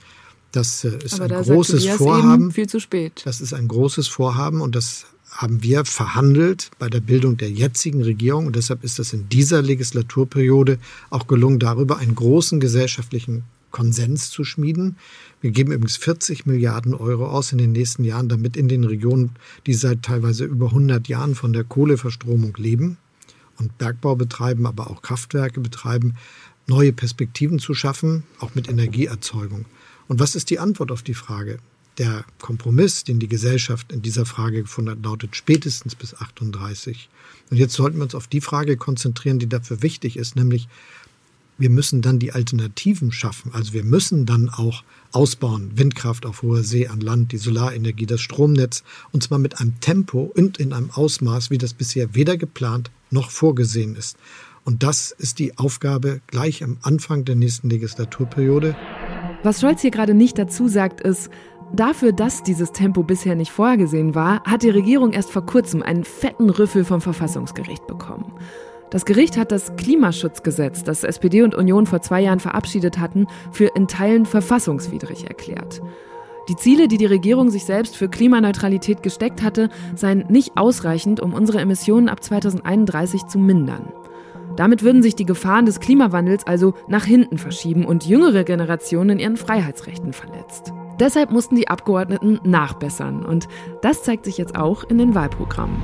Das äh, ist aber ein großes Vorhaben. viel zu spät. Das ist ein großes Vorhaben und das haben wir verhandelt bei der Bildung der jetzigen Regierung und deshalb ist es in dieser Legislaturperiode auch gelungen, darüber einen großen gesellschaftlichen Konsens zu schmieden. Wir geben übrigens 40 Milliarden Euro aus in den nächsten Jahren, damit in den Regionen, die seit teilweise über 100 Jahren von der Kohleverstromung leben und Bergbau betreiben, aber auch Kraftwerke betreiben, neue Perspektiven zu schaffen, auch mit Energieerzeugung. Und was ist die Antwort auf die Frage? Der Kompromiss, den die Gesellschaft in dieser Frage gefunden hat, lautet spätestens bis 38. Und jetzt sollten wir uns auf die Frage konzentrieren, die dafür wichtig ist, nämlich wir müssen dann die Alternativen schaffen. Also wir müssen dann auch ausbauen, Windkraft auf hoher See an Land, die Solarenergie, das Stromnetz, und zwar mit einem Tempo und in einem Ausmaß, wie das bisher weder geplant noch vorgesehen ist. Und das ist die Aufgabe gleich am Anfang der nächsten Legislaturperiode. Was Scholz hier gerade nicht dazu sagt, ist, Dafür, dass dieses Tempo bisher nicht vorgesehen war, hat die Regierung erst vor kurzem einen fetten Rüffel vom Verfassungsgericht bekommen. Das Gericht hat das Klimaschutzgesetz, das SPD und Union vor zwei Jahren verabschiedet hatten, für in Teilen verfassungswidrig erklärt. Die Ziele, die die Regierung sich selbst für Klimaneutralität gesteckt hatte, seien nicht ausreichend, um unsere Emissionen ab 2031 zu mindern. Damit würden sich die Gefahren des Klimawandels also nach hinten verschieben und jüngere Generationen in ihren Freiheitsrechten verletzt. Deshalb mussten die Abgeordneten nachbessern und das zeigt sich jetzt auch in den Wahlprogrammen.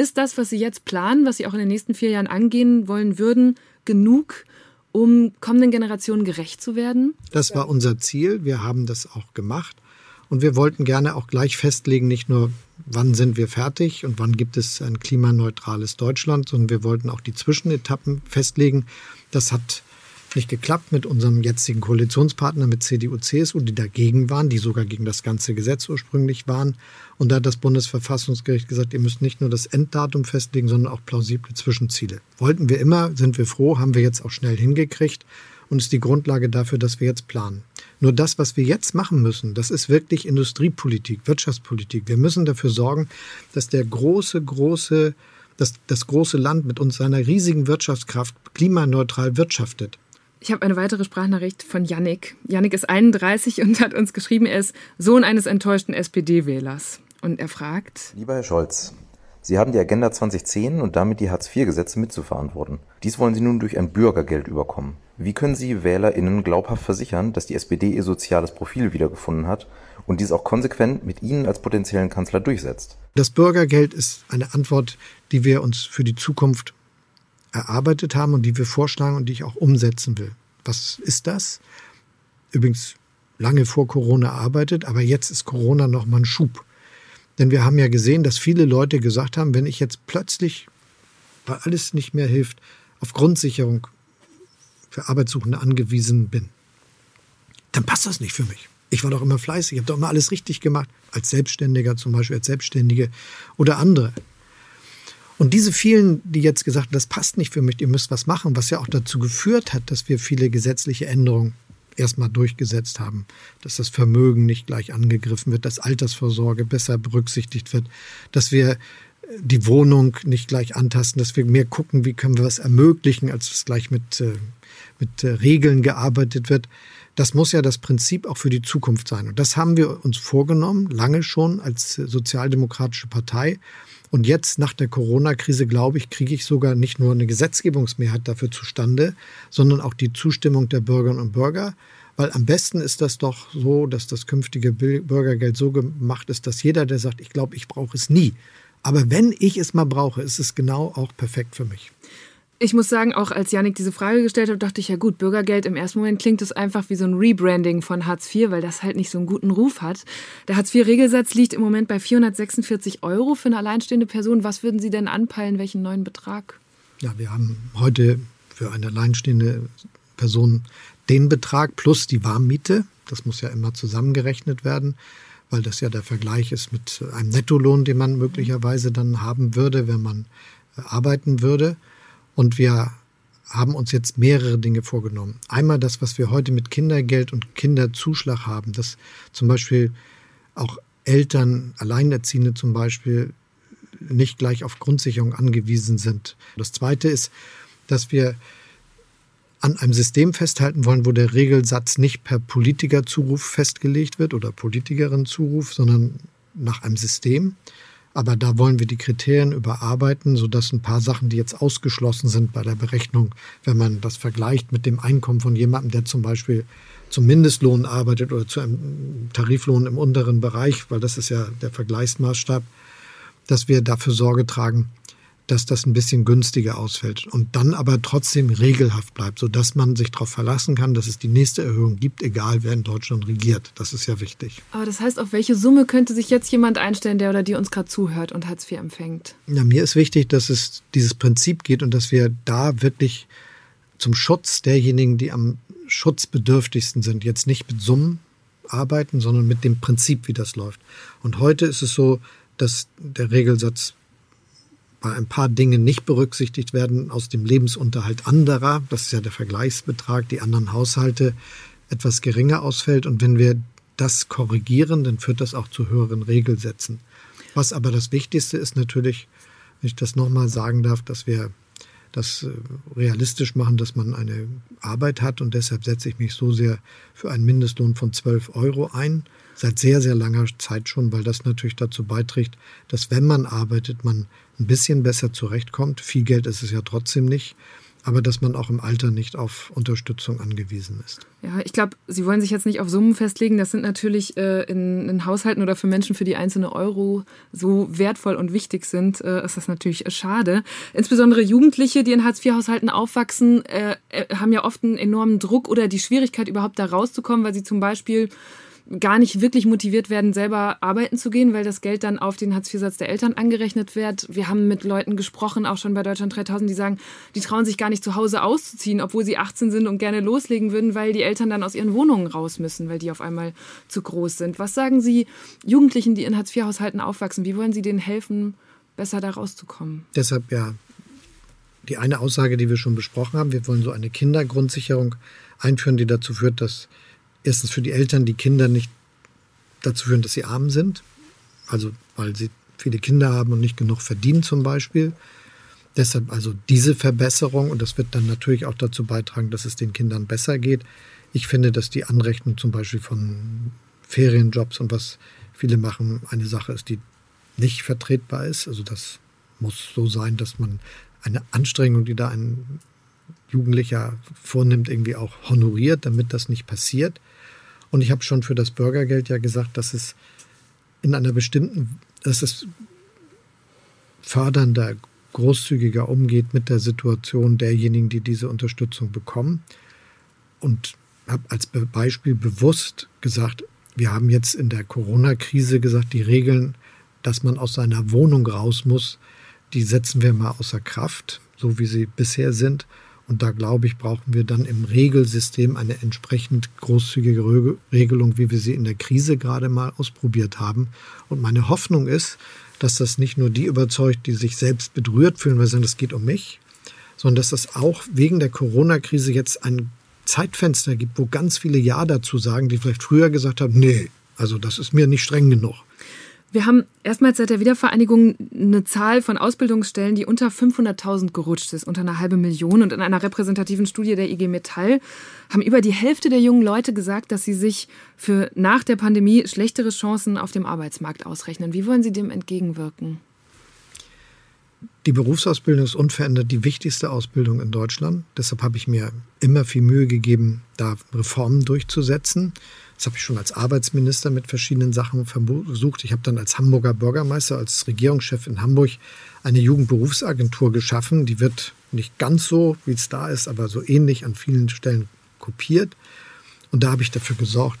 Ist das, was Sie jetzt planen, was Sie auch in den nächsten vier Jahren angehen wollen würden, genug, um kommenden Generationen gerecht zu werden? Das war unser Ziel. Wir haben das auch gemacht. Und wir wollten gerne auch gleich festlegen, nicht nur, wann sind wir fertig und wann gibt es ein klimaneutrales Deutschland, sondern wir wollten auch die Zwischenetappen festlegen. Das hat nicht geklappt mit unserem jetzigen Koalitionspartner, mit CDU, CSU, die dagegen waren, die sogar gegen das ganze Gesetz ursprünglich waren. Und da hat das Bundesverfassungsgericht gesagt, ihr müsst nicht nur das Enddatum festlegen, sondern auch plausible Zwischenziele. Wollten wir immer, sind wir froh, haben wir jetzt auch schnell hingekriegt und ist die Grundlage dafür, dass wir jetzt planen. Nur das, was wir jetzt machen müssen, das ist wirklich Industriepolitik, Wirtschaftspolitik. Wir müssen dafür sorgen, dass der große, große, dass das große Land mit uns seiner riesigen Wirtschaftskraft klimaneutral wirtschaftet. Ich habe eine weitere Sprachnachricht von Yannick. Yannick ist 31 und hat uns geschrieben, er ist Sohn eines enttäuschten SPD-Wählers. Und er fragt: Lieber Herr Scholz, Sie haben die Agenda 2010 und damit die Hartz-IV-Gesetze mitzuverantworten. Dies wollen Sie nun durch ein Bürgergeld überkommen. Wie können Sie WählerInnen glaubhaft versichern, dass die SPD ihr soziales Profil wiedergefunden hat und dies auch konsequent mit Ihnen als potenziellen Kanzler durchsetzt? Das Bürgergeld ist eine Antwort, die wir uns für die Zukunft erarbeitet haben und die wir vorschlagen und die ich auch umsetzen will. Was ist das? Übrigens lange vor Corona erarbeitet, aber jetzt ist Corona nochmal ein Schub. Denn wir haben ja gesehen, dass viele Leute gesagt haben, wenn ich jetzt plötzlich, weil alles nicht mehr hilft, auf Grundsicherung für Arbeitssuchende angewiesen bin, dann passt das nicht für mich. Ich war doch immer fleißig, ich habe doch immer alles richtig gemacht, als Selbstständiger zum Beispiel, als Selbstständige oder andere. Und diese vielen, die jetzt gesagt haben, das passt nicht für mich, ihr müsst was machen, was ja auch dazu geführt hat, dass wir viele gesetzliche Änderungen erstmal durchgesetzt haben, dass das Vermögen nicht gleich angegriffen wird, dass Altersvorsorge besser berücksichtigt wird, dass wir die Wohnung nicht gleich antasten, dass wir mehr gucken, wie können wir was ermöglichen, als es gleich mit, äh, mit äh, Regeln gearbeitet wird. Das muss ja das Prinzip auch für die Zukunft sein. Und das haben wir uns vorgenommen, lange schon als sozialdemokratische Partei. Und jetzt nach der Corona-Krise, glaube ich, kriege ich sogar nicht nur eine Gesetzgebungsmehrheit dafür zustande, sondern auch die Zustimmung der Bürgerinnen und Bürger. Weil am besten ist das doch so, dass das künftige Bürgergeld so gemacht ist, dass jeder, der sagt, ich glaube, ich brauche es nie. Aber wenn ich es mal brauche, ist es genau auch perfekt für mich. Ich muss sagen, auch als Janik diese Frage gestellt hat, dachte ich, ja gut, Bürgergeld im ersten Moment klingt es einfach wie so ein Rebranding von Hartz IV, weil das halt nicht so einen guten Ruf hat. Der Hartz IV-Regelsatz liegt im Moment bei 446 Euro für eine alleinstehende Person. Was würden Sie denn anpeilen, welchen neuen Betrag? Ja, wir haben heute für eine alleinstehende Person den Betrag plus die Warmmiete. Das muss ja immer zusammengerechnet werden, weil das ja der Vergleich ist mit einem Nettolohn, den man möglicherweise dann haben würde, wenn man arbeiten würde. Und wir haben uns jetzt mehrere Dinge vorgenommen. Einmal das, was wir heute mit Kindergeld und Kinderzuschlag haben, dass zum Beispiel auch Eltern, Alleinerziehende zum Beispiel, nicht gleich auf Grundsicherung angewiesen sind. Das Zweite ist, dass wir an einem System festhalten wollen, wo der Regelsatz nicht per Politikerzuruf festgelegt wird oder Politikerin-Zuruf, sondern nach einem System. Aber da wollen wir die Kriterien überarbeiten, sodass ein paar Sachen, die jetzt ausgeschlossen sind bei der Berechnung, wenn man das vergleicht mit dem Einkommen von jemandem, der zum Beispiel zum Mindestlohn arbeitet oder zu einem Tariflohn im unteren Bereich, weil das ist ja der Vergleichsmaßstab, dass wir dafür Sorge tragen, dass das ein bisschen günstiger ausfällt und dann aber trotzdem regelhaft bleibt, sodass man sich darauf verlassen kann, dass es die nächste Erhöhung gibt, egal wer in Deutschland regiert. Das ist ja wichtig. Aber das heißt, auf welche Summe könnte sich jetzt jemand einstellen, der oder die uns gerade zuhört und Hartz IV empfängt? Ja, mir ist wichtig, dass es dieses Prinzip geht und dass wir da wirklich zum Schutz derjenigen, die am schutzbedürftigsten sind, jetzt nicht mit Summen arbeiten, sondern mit dem Prinzip, wie das läuft. Und heute ist es so, dass der Regelsatz bei ein paar Dingen nicht berücksichtigt werden aus dem Lebensunterhalt anderer, das ist ja der Vergleichsbetrag, die anderen Haushalte etwas geringer ausfällt. Und wenn wir das korrigieren, dann führt das auch zu höheren Regelsätzen. Was aber das Wichtigste ist natürlich, wenn ich das nochmal sagen darf, dass wir das äh, realistisch machen, dass man eine Arbeit hat. Und deshalb setze ich mich so sehr für einen Mindestlohn von 12 Euro ein. Seit sehr, sehr langer Zeit schon, weil das natürlich dazu beiträgt, dass wenn man arbeitet, man ein bisschen besser zurechtkommt. Viel Geld ist es ja trotzdem nicht aber dass man auch im Alter nicht auf Unterstützung angewiesen ist. Ja, ich glaube, Sie wollen sich jetzt nicht auf Summen festlegen. Das sind natürlich äh, in, in, Haushalten oder für Menschen, für die einzelne Euro so wertvoll und wichtig sind, äh, ist das natürlich schade. Insbesondere Jugendliche, die in Hartz-IV-Haushalten aufwachsen, äh, äh, haben ja oft einen enormen Druck oder die Schwierigkeit, überhaupt da rauszukommen, weil sie zum Beispiel gar nicht wirklich motiviert werden, selber arbeiten zu gehen, weil das Geld dann auf den Hartz-IV-Satz der Eltern angerechnet wird. Wir haben mit Leuten gesprochen, auch schon bei Deutschland 3000, die sagen, die trauen sich gar nicht zu Hause auszuziehen, obwohl sie 18 sind und gerne loslegen würden, weil die Eltern dann aus ihren Wohnungen raus müssen, weil die auf einmal zu groß sind. Was sagen Sie Jugendlichen, die in Hartz-IV-Haushalten aufwachsen? Wie wollen Sie denen helfen, besser da rauszukommen? Deshalb ja die eine Aussage, die wir schon besprochen haben. Wir wollen so eine Kindergrundsicherung einführen, die dazu führt, dass erstens für die Eltern die Kinder nicht dazu führen, dass sie arm sind. Also weil sie viele Kinder haben und nicht genug verdienen zum Beispiel. Deshalb also diese Verbesserung und das wird dann natürlich auch dazu beitragen, dass es den Kindern besser geht. Ich finde, dass die Anrechnung zum Beispiel von Ferienjobs und was viele machen, eine Sache ist, die nicht vertretbar ist. Also das muss so sein, dass man eine Anstrengung, die da ein Jugendlicher vornimmt, irgendwie auch honoriert, damit das nicht passiert. Und ich habe schon für das Bürgergeld ja gesagt, dass es in einer bestimmten, dass es fördernder, großzügiger umgeht mit der Situation derjenigen, die diese Unterstützung bekommen. Und habe als Beispiel bewusst gesagt, wir haben jetzt in der Corona-Krise gesagt, die Regeln, dass man aus seiner Wohnung raus muss, die setzen wir mal außer Kraft, so wie sie bisher sind. Und da glaube ich, brauchen wir dann im Regelsystem eine entsprechend großzügige Regelung, wie wir sie in der Krise gerade mal ausprobiert haben. Und meine Hoffnung ist, dass das nicht nur die überzeugt, die sich selbst bedrührt fühlen, weil sie sagen, das geht um mich, sondern dass das auch wegen der Corona-Krise jetzt ein Zeitfenster gibt, wo ganz viele Ja dazu sagen, die vielleicht früher gesagt haben, nee, also das ist mir nicht streng genug. Wir haben erstmals seit der Wiedervereinigung eine Zahl von Ausbildungsstellen, die unter 500.000 gerutscht ist, unter einer halben Million. Und in einer repräsentativen Studie der IG Metall haben über die Hälfte der jungen Leute gesagt, dass sie sich für nach der Pandemie schlechtere Chancen auf dem Arbeitsmarkt ausrechnen. Wie wollen Sie dem entgegenwirken? Die Berufsausbildung ist unverändert die wichtigste Ausbildung in Deutschland. Deshalb habe ich mir immer viel Mühe gegeben, da Reformen durchzusetzen. Das habe ich schon als Arbeitsminister mit verschiedenen Sachen versucht. Ich habe dann als Hamburger Bürgermeister, als Regierungschef in Hamburg eine Jugendberufsagentur geschaffen. Die wird nicht ganz so, wie es da ist, aber so ähnlich an vielen Stellen kopiert. Und da habe ich dafür gesorgt,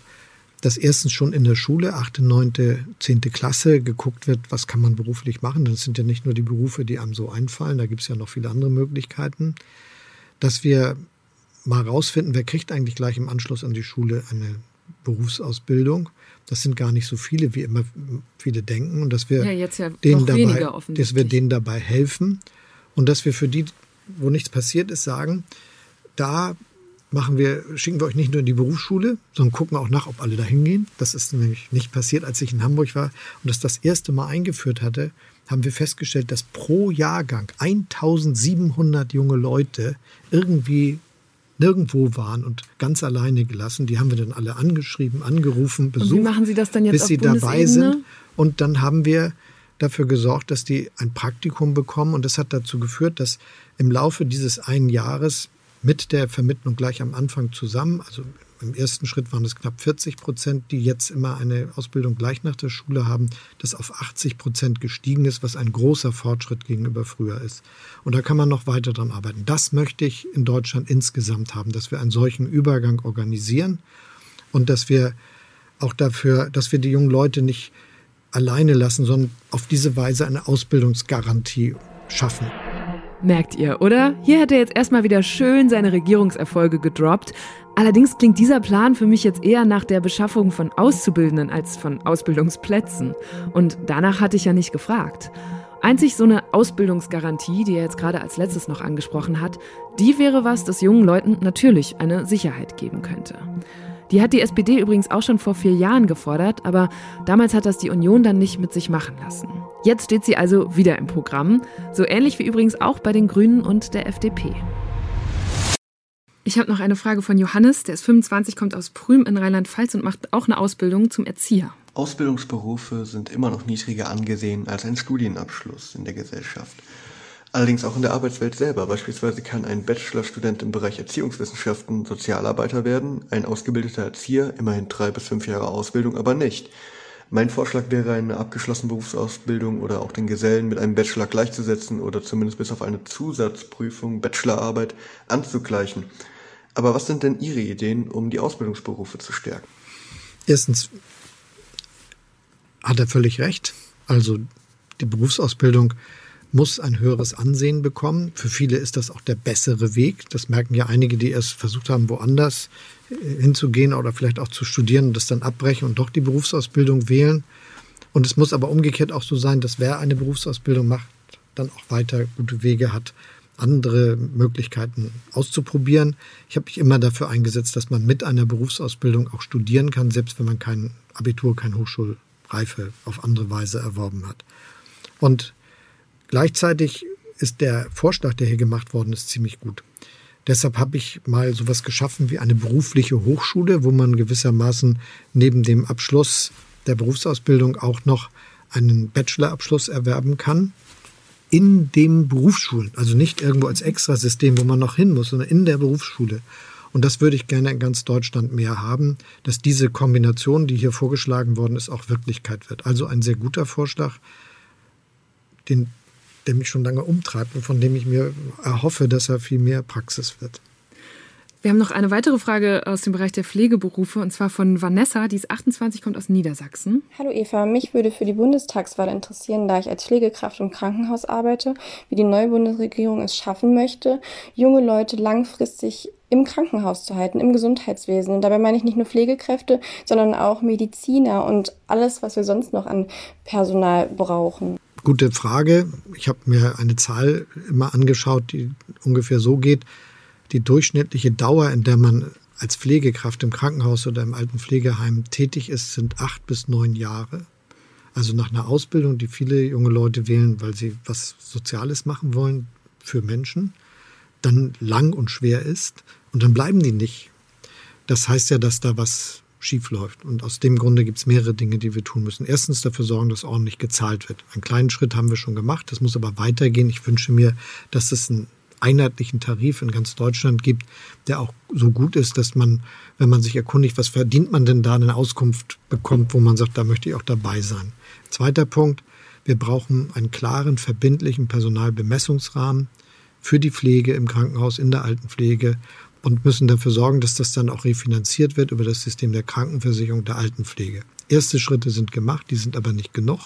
dass erstens schon in der Schule, 8., 9., 10. Klasse, geguckt wird, was kann man beruflich machen. Das sind ja nicht nur die Berufe, die einem so einfallen, da gibt es ja noch viele andere Möglichkeiten. Dass wir mal rausfinden, wer kriegt eigentlich gleich im Anschluss an die Schule eine Berufsausbildung. Das sind gar nicht so viele, wie immer viele denken. Und dass wir, ja, ja denen, dabei, dass wir denen dabei helfen und dass wir für die wo nichts passiert ist, sagen, da machen wir, schicken wir euch nicht nur in die Berufsschule, sondern gucken auch nach, ob alle da hingehen. Das ist nämlich nicht passiert, als ich in Hamburg war und das das erste Mal eingeführt hatte, haben wir festgestellt, dass pro Jahrgang 1700 junge Leute irgendwie nirgendwo waren und ganz alleine gelassen. Die haben wir dann alle angeschrieben, angerufen, besucht. Und wie machen Sie das dann jetzt bis sie dabei sind? Und dann haben wir dafür gesorgt, dass die ein Praktikum bekommen. Und das hat dazu geführt, dass im Laufe dieses einen Jahres mit der Vermittlung gleich am Anfang zusammen, also im ersten Schritt waren es knapp 40 Prozent, die jetzt immer eine Ausbildung gleich nach der Schule haben, das auf 80 Prozent gestiegen ist, was ein großer Fortschritt gegenüber früher ist. Und da kann man noch weiter dran arbeiten. Das möchte ich in Deutschland insgesamt haben, dass wir einen solchen Übergang organisieren und dass wir auch dafür, dass wir die jungen Leute nicht alleine lassen, sondern auf diese Weise eine Ausbildungsgarantie schaffen. Merkt ihr, oder? Hier hat er jetzt erstmal wieder schön seine Regierungserfolge gedroppt. Allerdings klingt dieser Plan für mich jetzt eher nach der Beschaffung von Auszubildenden als von Ausbildungsplätzen. Und danach hatte ich ja nicht gefragt. Einzig so eine Ausbildungsgarantie, die er jetzt gerade als letztes noch angesprochen hat, die wäre was, das jungen Leuten natürlich eine Sicherheit geben könnte. Die hat die SPD übrigens auch schon vor vier Jahren gefordert, aber damals hat das die Union dann nicht mit sich machen lassen. Jetzt steht sie also wieder im Programm, so ähnlich wie übrigens auch bei den Grünen und der FDP. Ich habe noch eine Frage von Johannes, der ist 25, kommt aus Prüm in Rheinland-Pfalz und macht auch eine Ausbildung zum Erzieher. Ausbildungsberufe sind immer noch niedriger angesehen als ein Studienabschluss in der Gesellschaft. Allerdings auch in der Arbeitswelt selber. Beispielsweise kann ein Bachelorstudent im Bereich Erziehungswissenschaften Sozialarbeiter werden, ein ausgebildeter Erzieher immerhin drei bis fünf Jahre Ausbildung aber nicht. Mein Vorschlag wäre, eine abgeschlossene Berufsausbildung oder auch den Gesellen mit einem Bachelor gleichzusetzen oder zumindest bis auf eine Zusatzprüfung, Bachelorarbeit anzugleichen. Aber was sind denn Ihre Ideen, um die Ausbildungsberufe zu stärken? Erstens hat er völlig recht. Also die Berufsausbildung muss ein höheres Ansehen bekommen. Für viele ist das auch der bessere Weg. Das merken ja einige, die erst versucht haben, woanders hinzugehen oder vielleicht auch zu studieren und das dann abbrechen und doch die Berufsausbildung wählen. Und es muss aber umgekehrt auch so sein, dass wer eine Berufsausbildung macht, dann auch weiter gute Wege hat, andere Möglichkeiten auszuprobieren. Ich habe mich immer dafür eingesetzt, dass man mit einer Berufsausbildung auch studieren kann, selbst wenn man kein Abitur, keine Hochschulreife auf andere Weise erworben hat. Und Gleichzeitig ist der Vorschlag, der hier gemacht worden ist, ziemlich gut. Deshalb habe ich mal sowas geschaffen wie eine berufliche Hochschule, wo man gewissermaßen neben dem Abschluss der Berufsausbildung auch noch einen Bachelorabschluss erwerben kann in dem Berufsschulen, also nicht irgendwo als Extrasystem, wo man noch hin muss, sondern in der Berufsschule. Und das würde ich gerne in ganz Deutschland mehr haben, dass diese Kombination, die hier vorgeschlagen worden ist, auch Wirklichkeit wird. Also ein sehr guter Vorschlag, den der mich schon lange umtreibt und von dem ich mir erhoffe, dass er viel mehr Praxis wird. Wir haben noch eine weitere Frage aus dem Bereich der Pflegeberufe und zwar von Vanessa, die ist 28, kommt aus Niedersachsen. Hallo Eva, mich würde für die Bundestagswahl interessieren, da ich als Pflegekraft im Krankenhaus arbeite, wie die neue Bundesregierung es schaffen möchte, junge Leute langfristig im Krankenhaus zu halten, im Gesundheitswesen. Und dabei meine ich nicht nur Pflegekräfte, sondern auch Mediziner und alles, was wir sonst noch an Personal brauchen. Gute Frage. Ich habe mir eine Zahl immer angeschaut, die ungefähr so geht. Die durchschnittliche Dauer, in der man als Pflegekraft im Krankenhaus oder im alten Pflegeheim tätig ist, sind acht bis neun Jahre. Also nach einer Ausbildung, die viele junge Leute wählen, weil sie was Soziales machen wollen für Menschen, dann lang und schwer ist und dann bleiben die nicht. Das heißt ja, dass da was schief läuft. Und aus dem Grunde gibt es mehrere Dinge, die wir tun müssen. Erstens dafür sorgen, dass ordentlich gezahlt wird. Einen kleinen Schritt haben wir schon gemacht. Das muss aber weitergehen. Ich wünsche mir, dass es einen einheitlichen Tarif in ganz Deutschland gibt, der auch so gut ist, dass man, wenn man sich erkundigt, was verdient man denn da, eine Auskunft bekommt, wo man sagt, da möchte ich auch dabei sein. Zweiter Punkt, wir brauchen einen klaren, verbindlichen Personalbemessungsrahmen für die Pflege im Krankenhaus, in der Altenpflege und müssen dafür sorgen, dass das dann auch refinanziert wird über das System der Krankenversicherung der Altenpflege. Erste Schritte sind gemacht, die sind aber nicht genug.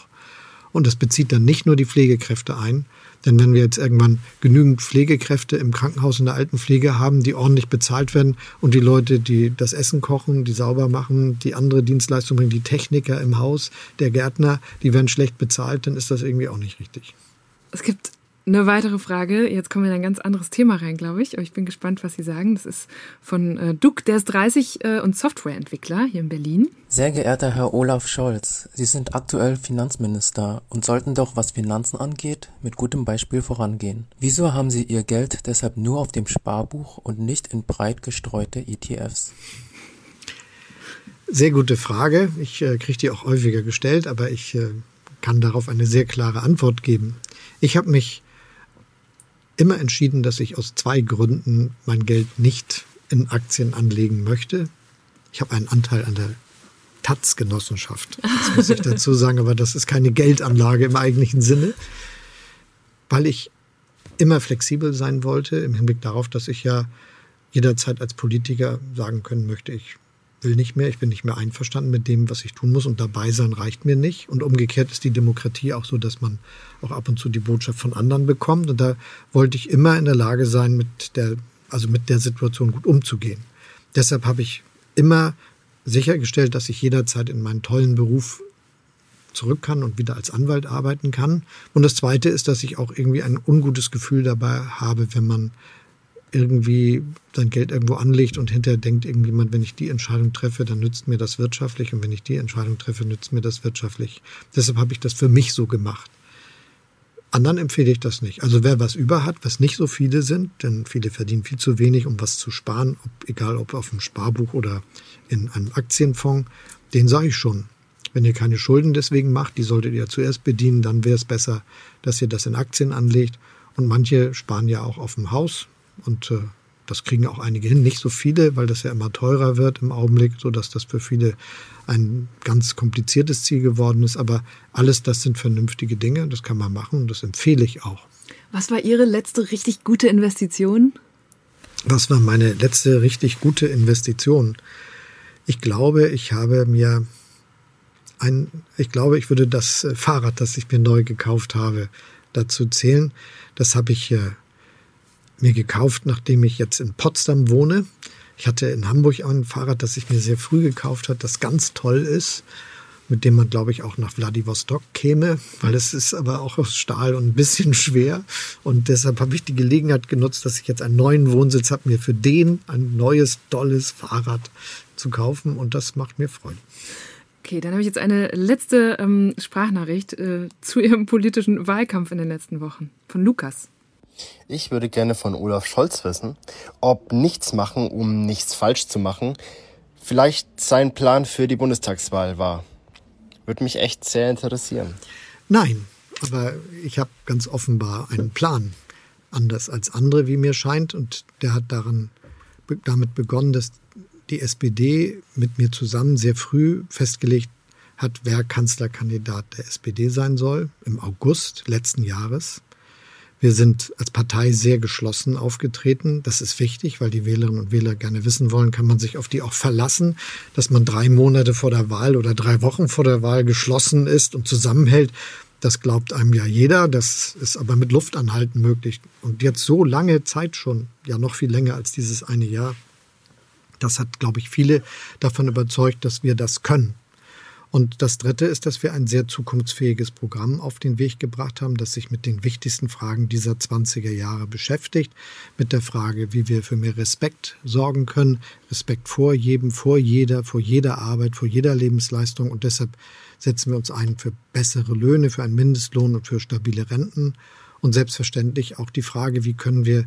Und das bezieht dann nicht nur die Pflegekräfte ein, denn wenn wir jetzt irgendwann genügend Pflegekräfte im Krankenhaus und der Altenpflege haben, die ordentlich bezahlt werden und die Leute, die das Essen kochen, die sauber machen, die andere Dienstleistungen bringen, die Techniker im Haus, der Gärtner, die werden schlecht bezahlt, dann ist das irgendwie auch nicht richtig. Es gibt eine weitere Frage. Jetzt kommen wir in ein ganz anderes Thema rein, glaube ich. Aber ich bin gespannt, was Sie sagen. Das ist von äh, Duck, der ist 30 äh, und Softwareentwickler hier in Berlin. Sehr geehrter Herr Olaf Scholz, Sie sind aktuell Finanzminister und sollten doch, was Finanzen angeht, mit gutem Beispiel vorangehen. Wieso haben Sie Ihr Geld deshalb nur auf dem Sparbuch und nicht in breit gestreute ETFs? Sehr gute Frage. Ich äh, kriege die auch häufiger gestellt, aber ich äh, kann darauf eine sehr klare Antwort geben. Ich habe mich immer entschieden, dass ich aus zwei Gründen mein Geld nicht in Aktien anlegen möchte. Ich habe einen Anteil an der Taz-Genossenschaft. Das muss ich dazu sagen, aber das ist keine Geldanlage im eigentlichen Sinne, weil ich immer flexibel sein wollte im Hinblick darauf, dass ich ja jederzeit als Politiker sagen können möchte, ich will nicht mehr, ich bin nicht mehr einverstanden mit dem, was ich tun muss und dabei sein reicht mir nicht. Und umgekehrt ist die Demokratie auch so, dass man auch ab und zu die Botschaft von anderen bekommt. Und da wollte ich immer in der Lage sein, mit der, also mit der Situation gut umzugehen. Deshalb habe ich immer sichergestellt, dass ich jederzeit in meinen tollen Beruf zurück kann und wieder als Anwalt arbeiten kann. Und das Zweite ist, dass ich auch irgendwie ein ungutes Gefühl dabei habe, wenn man irgendwie sein Geld irgendwo anlegt und hinterher denkt irgendjemand, wenn ich die Entscheidung treffe, dann nützt mir das wirtschaftlich und wenn ich die Entscheidung treffe, nützt mir das wirtschaftlich. Deshalb habe ich das für mich so gemacht. Anderen empfehle ich das nicht. Also wer was über hat, was nicht so viele sind, denn viele verdienen viel zu wenig, um was zu sparen, ob, egal ob auf dem Sparbuch oder in einem Aktienfonds, den sage ich schon. Wenn ihr keine Schulden deswegen macht, die solltet ihr zuerst bedienen, dann wäre es besser, dass ihr das in Aktien anlegt. Und manche sparen ja auch auf dem Haus, und äh, das kriegen auch einige hin, nicht so viele, weil das ja immer teurer wird im Augenblick, so dass das für viele ein ganz kompliziertes Ziel geworden ist. Aber alles das sind vernünftige Dinge, das kann man machen und das empfehle ich auch. Was war Ihre letzte richtig gute Investition? Was war meine letzte richtig gute Investition? Ich glaube, ich habe mir ein, ich glaube, ich würde das äh, Fahrrad, das ich mir neu gekauft habe, dazu zählen. Das habe ich äh, mir gekauft, nachdem ich jetzt in Potsdam wohne. Ich hatte in Hamburg ein Fahrrad, das ich mir sehr früh gekauft habe, das ganz toll ist, mit dem man, glaube ich, auch nach Vladivostok käme, weil es ist aber auch aus Stahl und ein bisschen [LAUGHS] schwer. Und deshalb habe ich die Gelegenheit genutzt, dass ich jetzt einen neuen Wohnsitz habe, mir für den ein neues, tolles Fahrrad zu kaufen. Und das macht mir Freude. Okay, dann habe ich jetzt eine letzte ähm, Sprachnachricht äh, zu Ihrem politischen Wahlkampf in den letzten Wochen von Lukas. Ich würde gerne von Olaf Scholz wissen, ob nichts machen, um nichts falsch zu machen, vielleicht sein Plan für die Bundestagswahl war. Würde mich echt sehr interessieren. Nein, aber ich habe ganz offenbar einen Plan. Anders als andere, wie mir scheint. Und der hat daran, damit begonnen, dass die SPD mit mir zusammen sehr früh festgelegt hat, wer Kanzlerkandidat der SPD sein soll, im August letzten Jahres. Wir sind als Partei sehr geschlossen aufgetreten. Das ist wichtig, weil die Wählerinnen und Wähler gerne wissen wollen, kann man sich auf die auch verlassen, dass man drei Monate vor der Wahl oder drei Wochen vor der Wahl geschlossen ist und zusammenhält. Das glaubt einem ja jeder. Das ist aber mit Luftanhalten möglich. Und jetzt so lange Zeit schon, ja noch viel länger als dieses eine Jahr, das hat, glaube ich, viele davon überzeugt, dass wir das können. Und das Dritte ist, dass wir ein sehr zukunftsfähiges Programm auf den Weg gebracht haben, das sich mit den wichtigsten Fragen dieser 20er Jahre beschäftigt. Mit der Frage, wie wir für mehr Respekt sorgen können. Respekt vor jedem, vor jeder, vor jeder Arbeit, vor jeder Lebensleistung. Und deshalb setzen wir uns ein für bessere Löhne, für einen Mindestlohn und für stabile Renten. Und selbstverständlich auch die Frage, wie können wir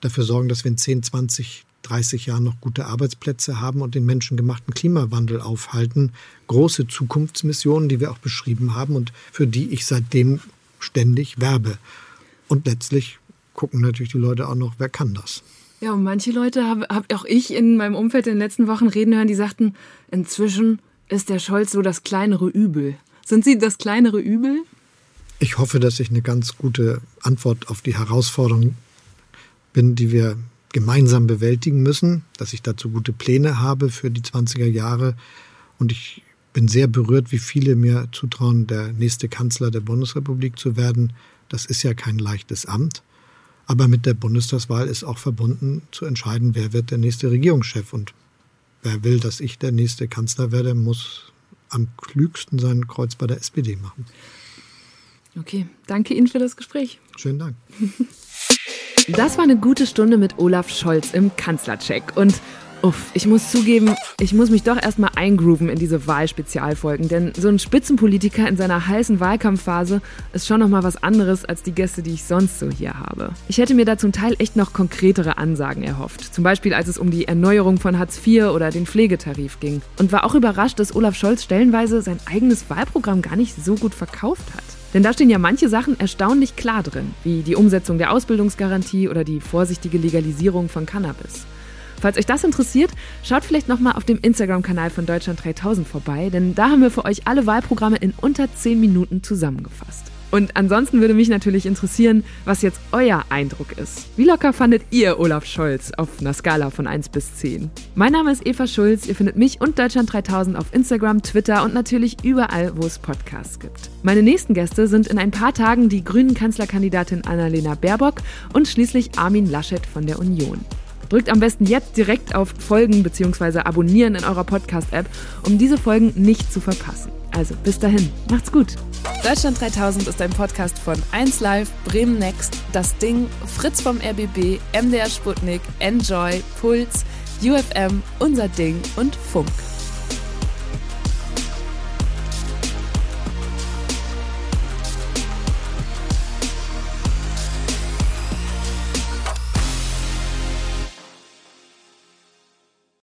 dafür sorgen, dass wir in 10, 20, 30 Jahren noch gute Arbeitsplätze haben und den menschengemachten Klimawandel aufhalten. Große Zukunftsmissionen, die wir auch beschrieben haben und für die ich seitdem ständig werbe. Und letztlich gucken natürlich die Leute auch noch, wer kann das? Ja, und manche Leute habe hab auch ich in meinem Umfeld in den letzten Wochen reden hören, die sagten, inzwischen ist der Scholz so das kleinere Übel. Sind Sie das kleinere Übel? Ich hoffe, dass ich eine ganz gute Antwort auf die Herausforderung bin, die wir gemeinsam bewältigen müssen, dass ich dazu gute Pläne habe für die 20er Jahre. Und ich bin sehr berührt, wie viele mir zutrauen, der nächste Kanzler der Bundesrepublik zu werden. Das ist ja kein leichtes Amt. Aber mit der Bundestagswahl ist auch verbunden zu entscheiden, wer wird der nächste Regierungschef. Und wer will, dass ich der nächste Kanzler werde, muss am klügsten sein Kreuz bei der SPD machen. Okay, danke Ihnen für das Gespräch. Schönen Dank. [LAUGHS] Das war eine gute Stunde mit Olaf Scholz im Kanzlercheck. Und uff, ich muss zugeben, ich muss mich doch erstmal eingrooven in diese Wahlspezialfolgen. Denn so ein Spitzenpolitiker in seiner heißen Wahlkampfphase ist schon nochmal was anderes als die Gäste, die ich sonst so hier habe. Ich hätte mir da zum Teil echt noch konkretere Ansagen erhofft. Zum Beispiel, als es um die Erneuerung von Hartz IV oder den Pflegetarif ging. Und war auch überrascht, dass Olaf Scholz stellenweise sein eigenes Wahlprogramm gar nicht so gut verkauft hat. Denn da stehen ja manche Sachen erstaunlich klar drin, wie die Umsetzung der Ausbildungsgarantie oder die vorsichtige Legalisierung von Cannabis. Falls euch das interessiert, schaut vielleicht nochmal auf dem Instagram-Kanal von Deutschland 3000 vorbei, denn da haben wir für euch alle Wahlprogramme in unter 10 Minuten zusammengefasst. Und ansonsten würde mich natürlich interessieren, was jetzt euer Eindruck ist. Wie locker fandet ihr Olaf Scholz auf einer Skala von 1 bis 10? Mein Name ist Eva Schulz. Ihr findet mich und Deutschland 3000 auf Instagram, Twitter und natürlich überall, wo es Podcasts gibt. Meine nächsten Gäste sind in ein paar Tagen die grünen Kanzlerkandidatin Annalena Baerbock und schließlich Armin Laschet von der Union. Drückt am besten jetzt direkt auf Folgen bzw. Abonnieren in eurer Podcast-App, um diese Folgen nicht zu verpassen. Also bis dahin, macht's gut. Deutschland 3000 ist ein Podcast von 1Live, Bremen Next, Das Ding, Fritz vom RBB, MDR Sputnik, Enjoy, Puls, UFM, Unser Ding und Funk.